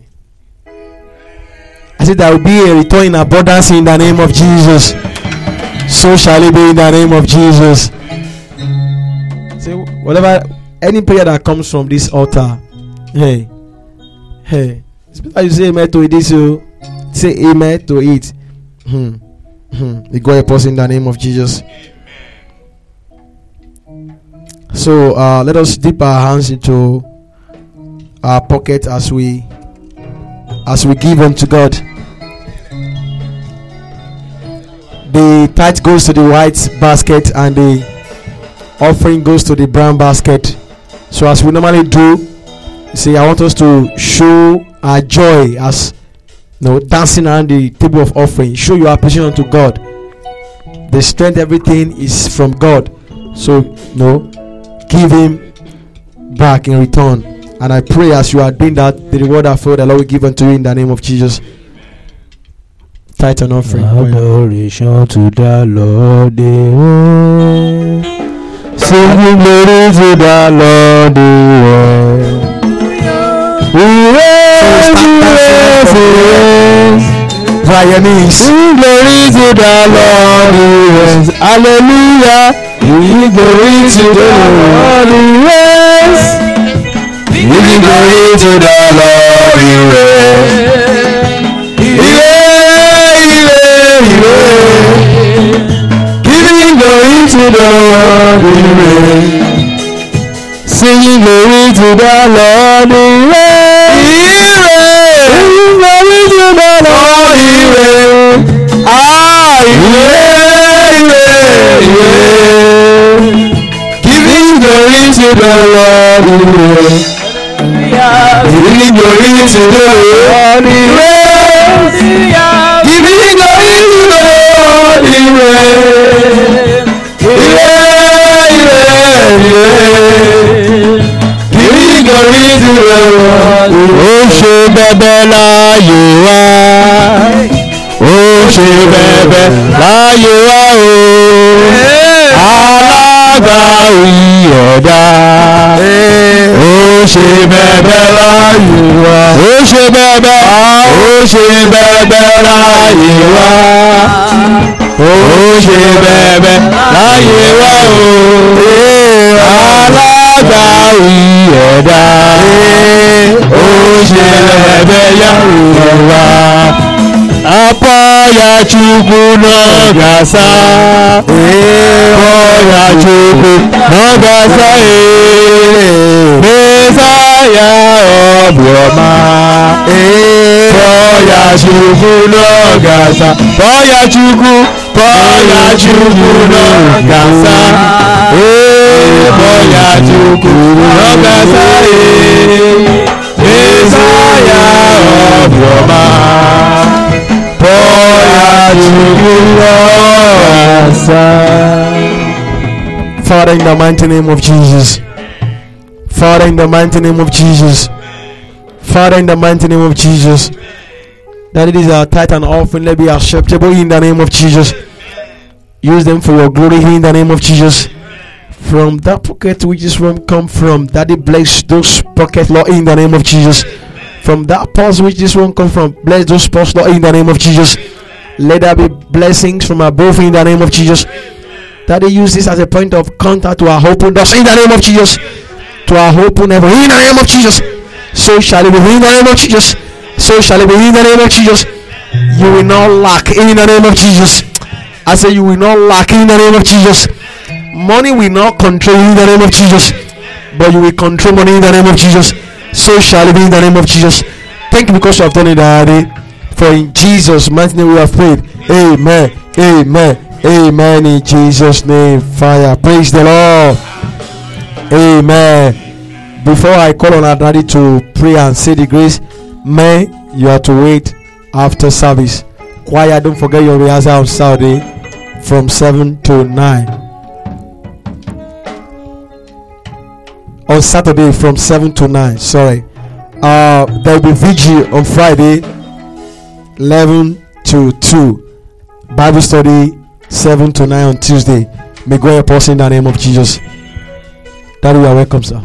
I said there will be a return in abundance in the name of Jesus. So shall it be in the name of Jesus. Say whatever any prayer that comes from this altar, hey, hey, it's better you say amen to it. This you say amen to it. Hmm. Hmm. We go help us in the name of Jesus. So uh, let us dip our hands into our pocket as we as we give unto God. The tithe goes to the white basket and the offering goes to the brown basket. So as we normally do, see, I want us to show our joy as know, dancing around the table of offering. Show your appreciation unto God. The strength, everything is from God. So, know, give Him back in return. And I pray as you are doing that, the reward I feel the Lord will give unto you in the name of Jesus. Tithe and offering. Adoration to the Lord. eh. Singing glory to the Lord. We raise, we raise, we raise. By your knees. Glory to the Lord. raise. Hallelujah. Glory to the Lord. Sing glory to the Lord. ire, ire. Giving glory to the Lord. Singing glory to the Lord. The Lord. we raise. Giving glory to the Lord. we raise. Ire, ire, ire. Giving glory to the Lord. Ó ṣe bẹ̀bẹ̀ láyé wá. Ó ṣe bẹ̀bẹ̀ láyé wá o. Alágbàwí ẹ̀dá. Ó ṣe bẹ̀bẹ̀ láyé wá. Ó ṣe bẹ̀bẹ̀. Ó ṣe bẹ̀bẹ̀ láyé wá. Ó ṣe bẹ̀bẹ̀ láyé wá o. Alágbàwí ẹ̀dá. Ó ṣe bẹ̀bẹ̀ yàwó wá. Apayachukwu n'ọgasa ee Apayachukwu n'ọgasa ee Mesaya ọbụọma ee Apayachukwu n'ọgasa Apayachukwu eh. Apayachukwu n'ọgasa ee Apayachukwu n'ọgasa ee Mesaya ọbụọma. Father, in the mighty name of Jesus. Father, in the mighty name of Jesus. Father, in the mighty name of Jesus. That it is our tithe and offering, let be acceptable in the name of Jesus. Use them for your glory in the name of Jesus. From that pocket which this one come from, that it bless those pockets, Lord, in the name of Jesus. From that purse which this one come from, bless those purse, Lord, in the name of Jesus. Let there be blessings from above in the name of Jesus. That they use this as a point of contact to our open doors in the name of Jesus. To our open heaven in the name of Jesus. So shall it be in the name of Jesus. So shall it be in the name of Jesus. You will not lack in the name of Jesus. I say you will not lack in the name of Jesus. Money will not control in the name of Jesus. But you will control money in the name of Jesus. So shall it be in the name of Jesus. Thank you because you have done it already. For in Jesus' mighty name we have prayed. Amen. Amen. Amen. In Jesus' name. Fire. Praise the Lord. Amen. Before I call on our daddy to pray and say the grace, may you have to wait after service. Choir, don't forget your rehearsal on Saturday from 7 to 9. On Saturday from 7 to 9. Sorry. Uh, there will be vigil on Friday 11 to 2. Bible study 7 to 9 on Tuesday. May God help us in the name of Jesus. Daddy, you are welcome, sir.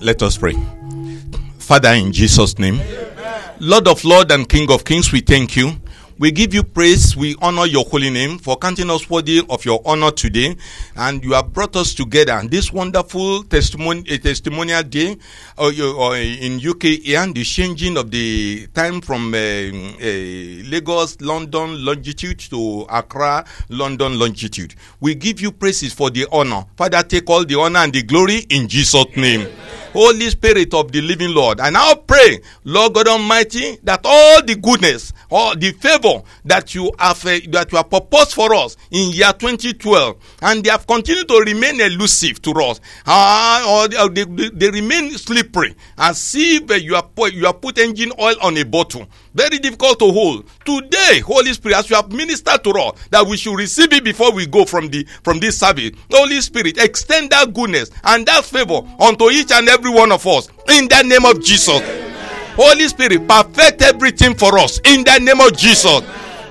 Let us pray. Father, in Jesus' name, Lord of Lords and King of Kings, we thank you. We give you praise. We honor your holy name for counting us worthy of your honor today. And you have brought us together this wonderful testimony, testimonial day uh, uh, in UK and the changing of the time from uh, uh, Lagos, London longitude to Accra, London longitude. We give you praises for the honor. Father, take all the honor and the glory in Jesus' name. Holy Spirit of the living Lord. And I now pray, Lord God Almighty, that all the goodness, all the favor that you have uh, that you have proposed for us in year 2012, and they have continued to remain elusive to us, ah, or they, they, they- remain slippery, as if uh, you have put, you have put engine oil on a bottle. Very difficult to hold. Today, Holy Spirit, as you have ministered to us, that we should receive it before we go from the from this service. Holy Spirit, extend that goodness and that favor unto each and every one of us in the name of Jesus. Holy Spirit, perfect everything for us in the name of Jesus.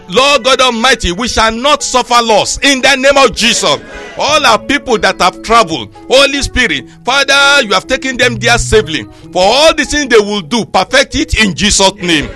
Lord God Almighty, we shall not suffer loss in the name of Jesus. All our people that have traveled, Holy Spirit, Father, you have taken them there safely. For all the things they will do, perfect it in Jesus' name.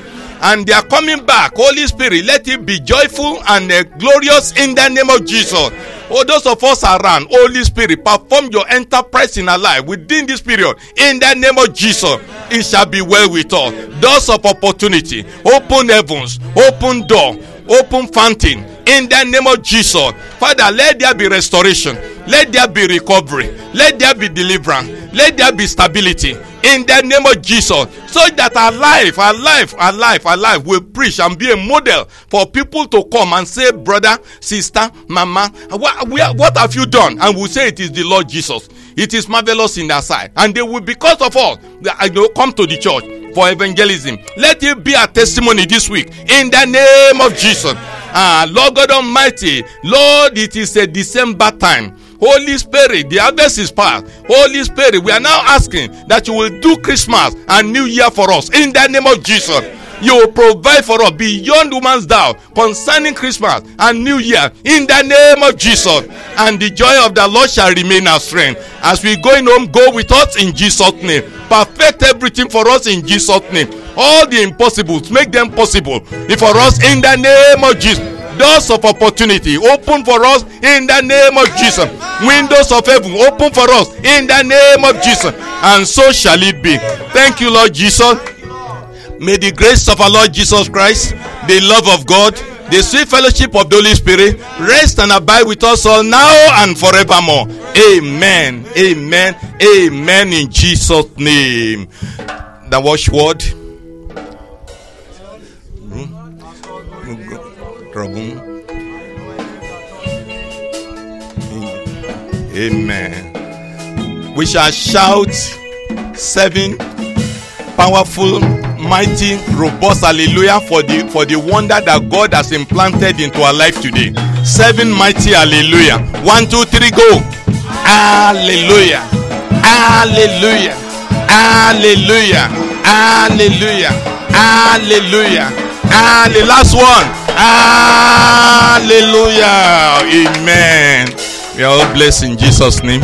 And they are coming back. Holy Spirit, let it be joyful and uh, glorious in the name of Jesus. Oh, those of us around, Holy Spirit, perform your enterprise in our life within this period. In the name of Jesus, it shall be well with us. Doors of opportunity, open heavens, open door, open fountain. In the name of Jesus, Father, let there be restoration, let there be recovery, let there be deliverance, let there be stability. In the name of Jesus, so that our life, our life, our life, our life will preach and be a model for people to come and say, brother, sister, mama, what, have you done? And we'll say it is the Lord Jesus. It is marvelous in their sight. And they will, because of us, they know, come to the church for evangelism. Let it be a testimony this week in the name of Jesus. Ah, Lord God Almighty, Lord, it is a December time. Holy Spirit, the harvest is past. Holy Spirit, we are now asking that you will do Christmas and New Year for us in the name of Jesus. You provide for us beyond woman's doubt concerning Christmas and New Year in the name of Jesus. And the joy of the Lord shall remain our strength. As we going home, go with us in Jesus' name. Perfect everything for us in Jesus' name. All the impossibles, make them possible for us in the name of Jesus doors of opportunity open for us in the name of Jesus. Windows of heaven open for us in the name of Jesus. And so shall it be. Thank you, Lord Jesus. May the grace of our Lord Jesus Christ, the love of God, the sweet fellowship of the Holy Spirit rest and abide with us all now and forevermore. Amen. Amen. Amen. In Jesus' name. The watchword. Amen. We shall shout seven powerful, mighty, robust hallelujah for the for the wonder that God has implanted into our life today. Seven mighty hallelujah. One, two, three, go. Hallelujah. Hallelujah. Hallelujah. Hallelujah. Hallelujah. Hallelujah. Last one. Hallelujah. Amen. We are all blessed in Jesus' name.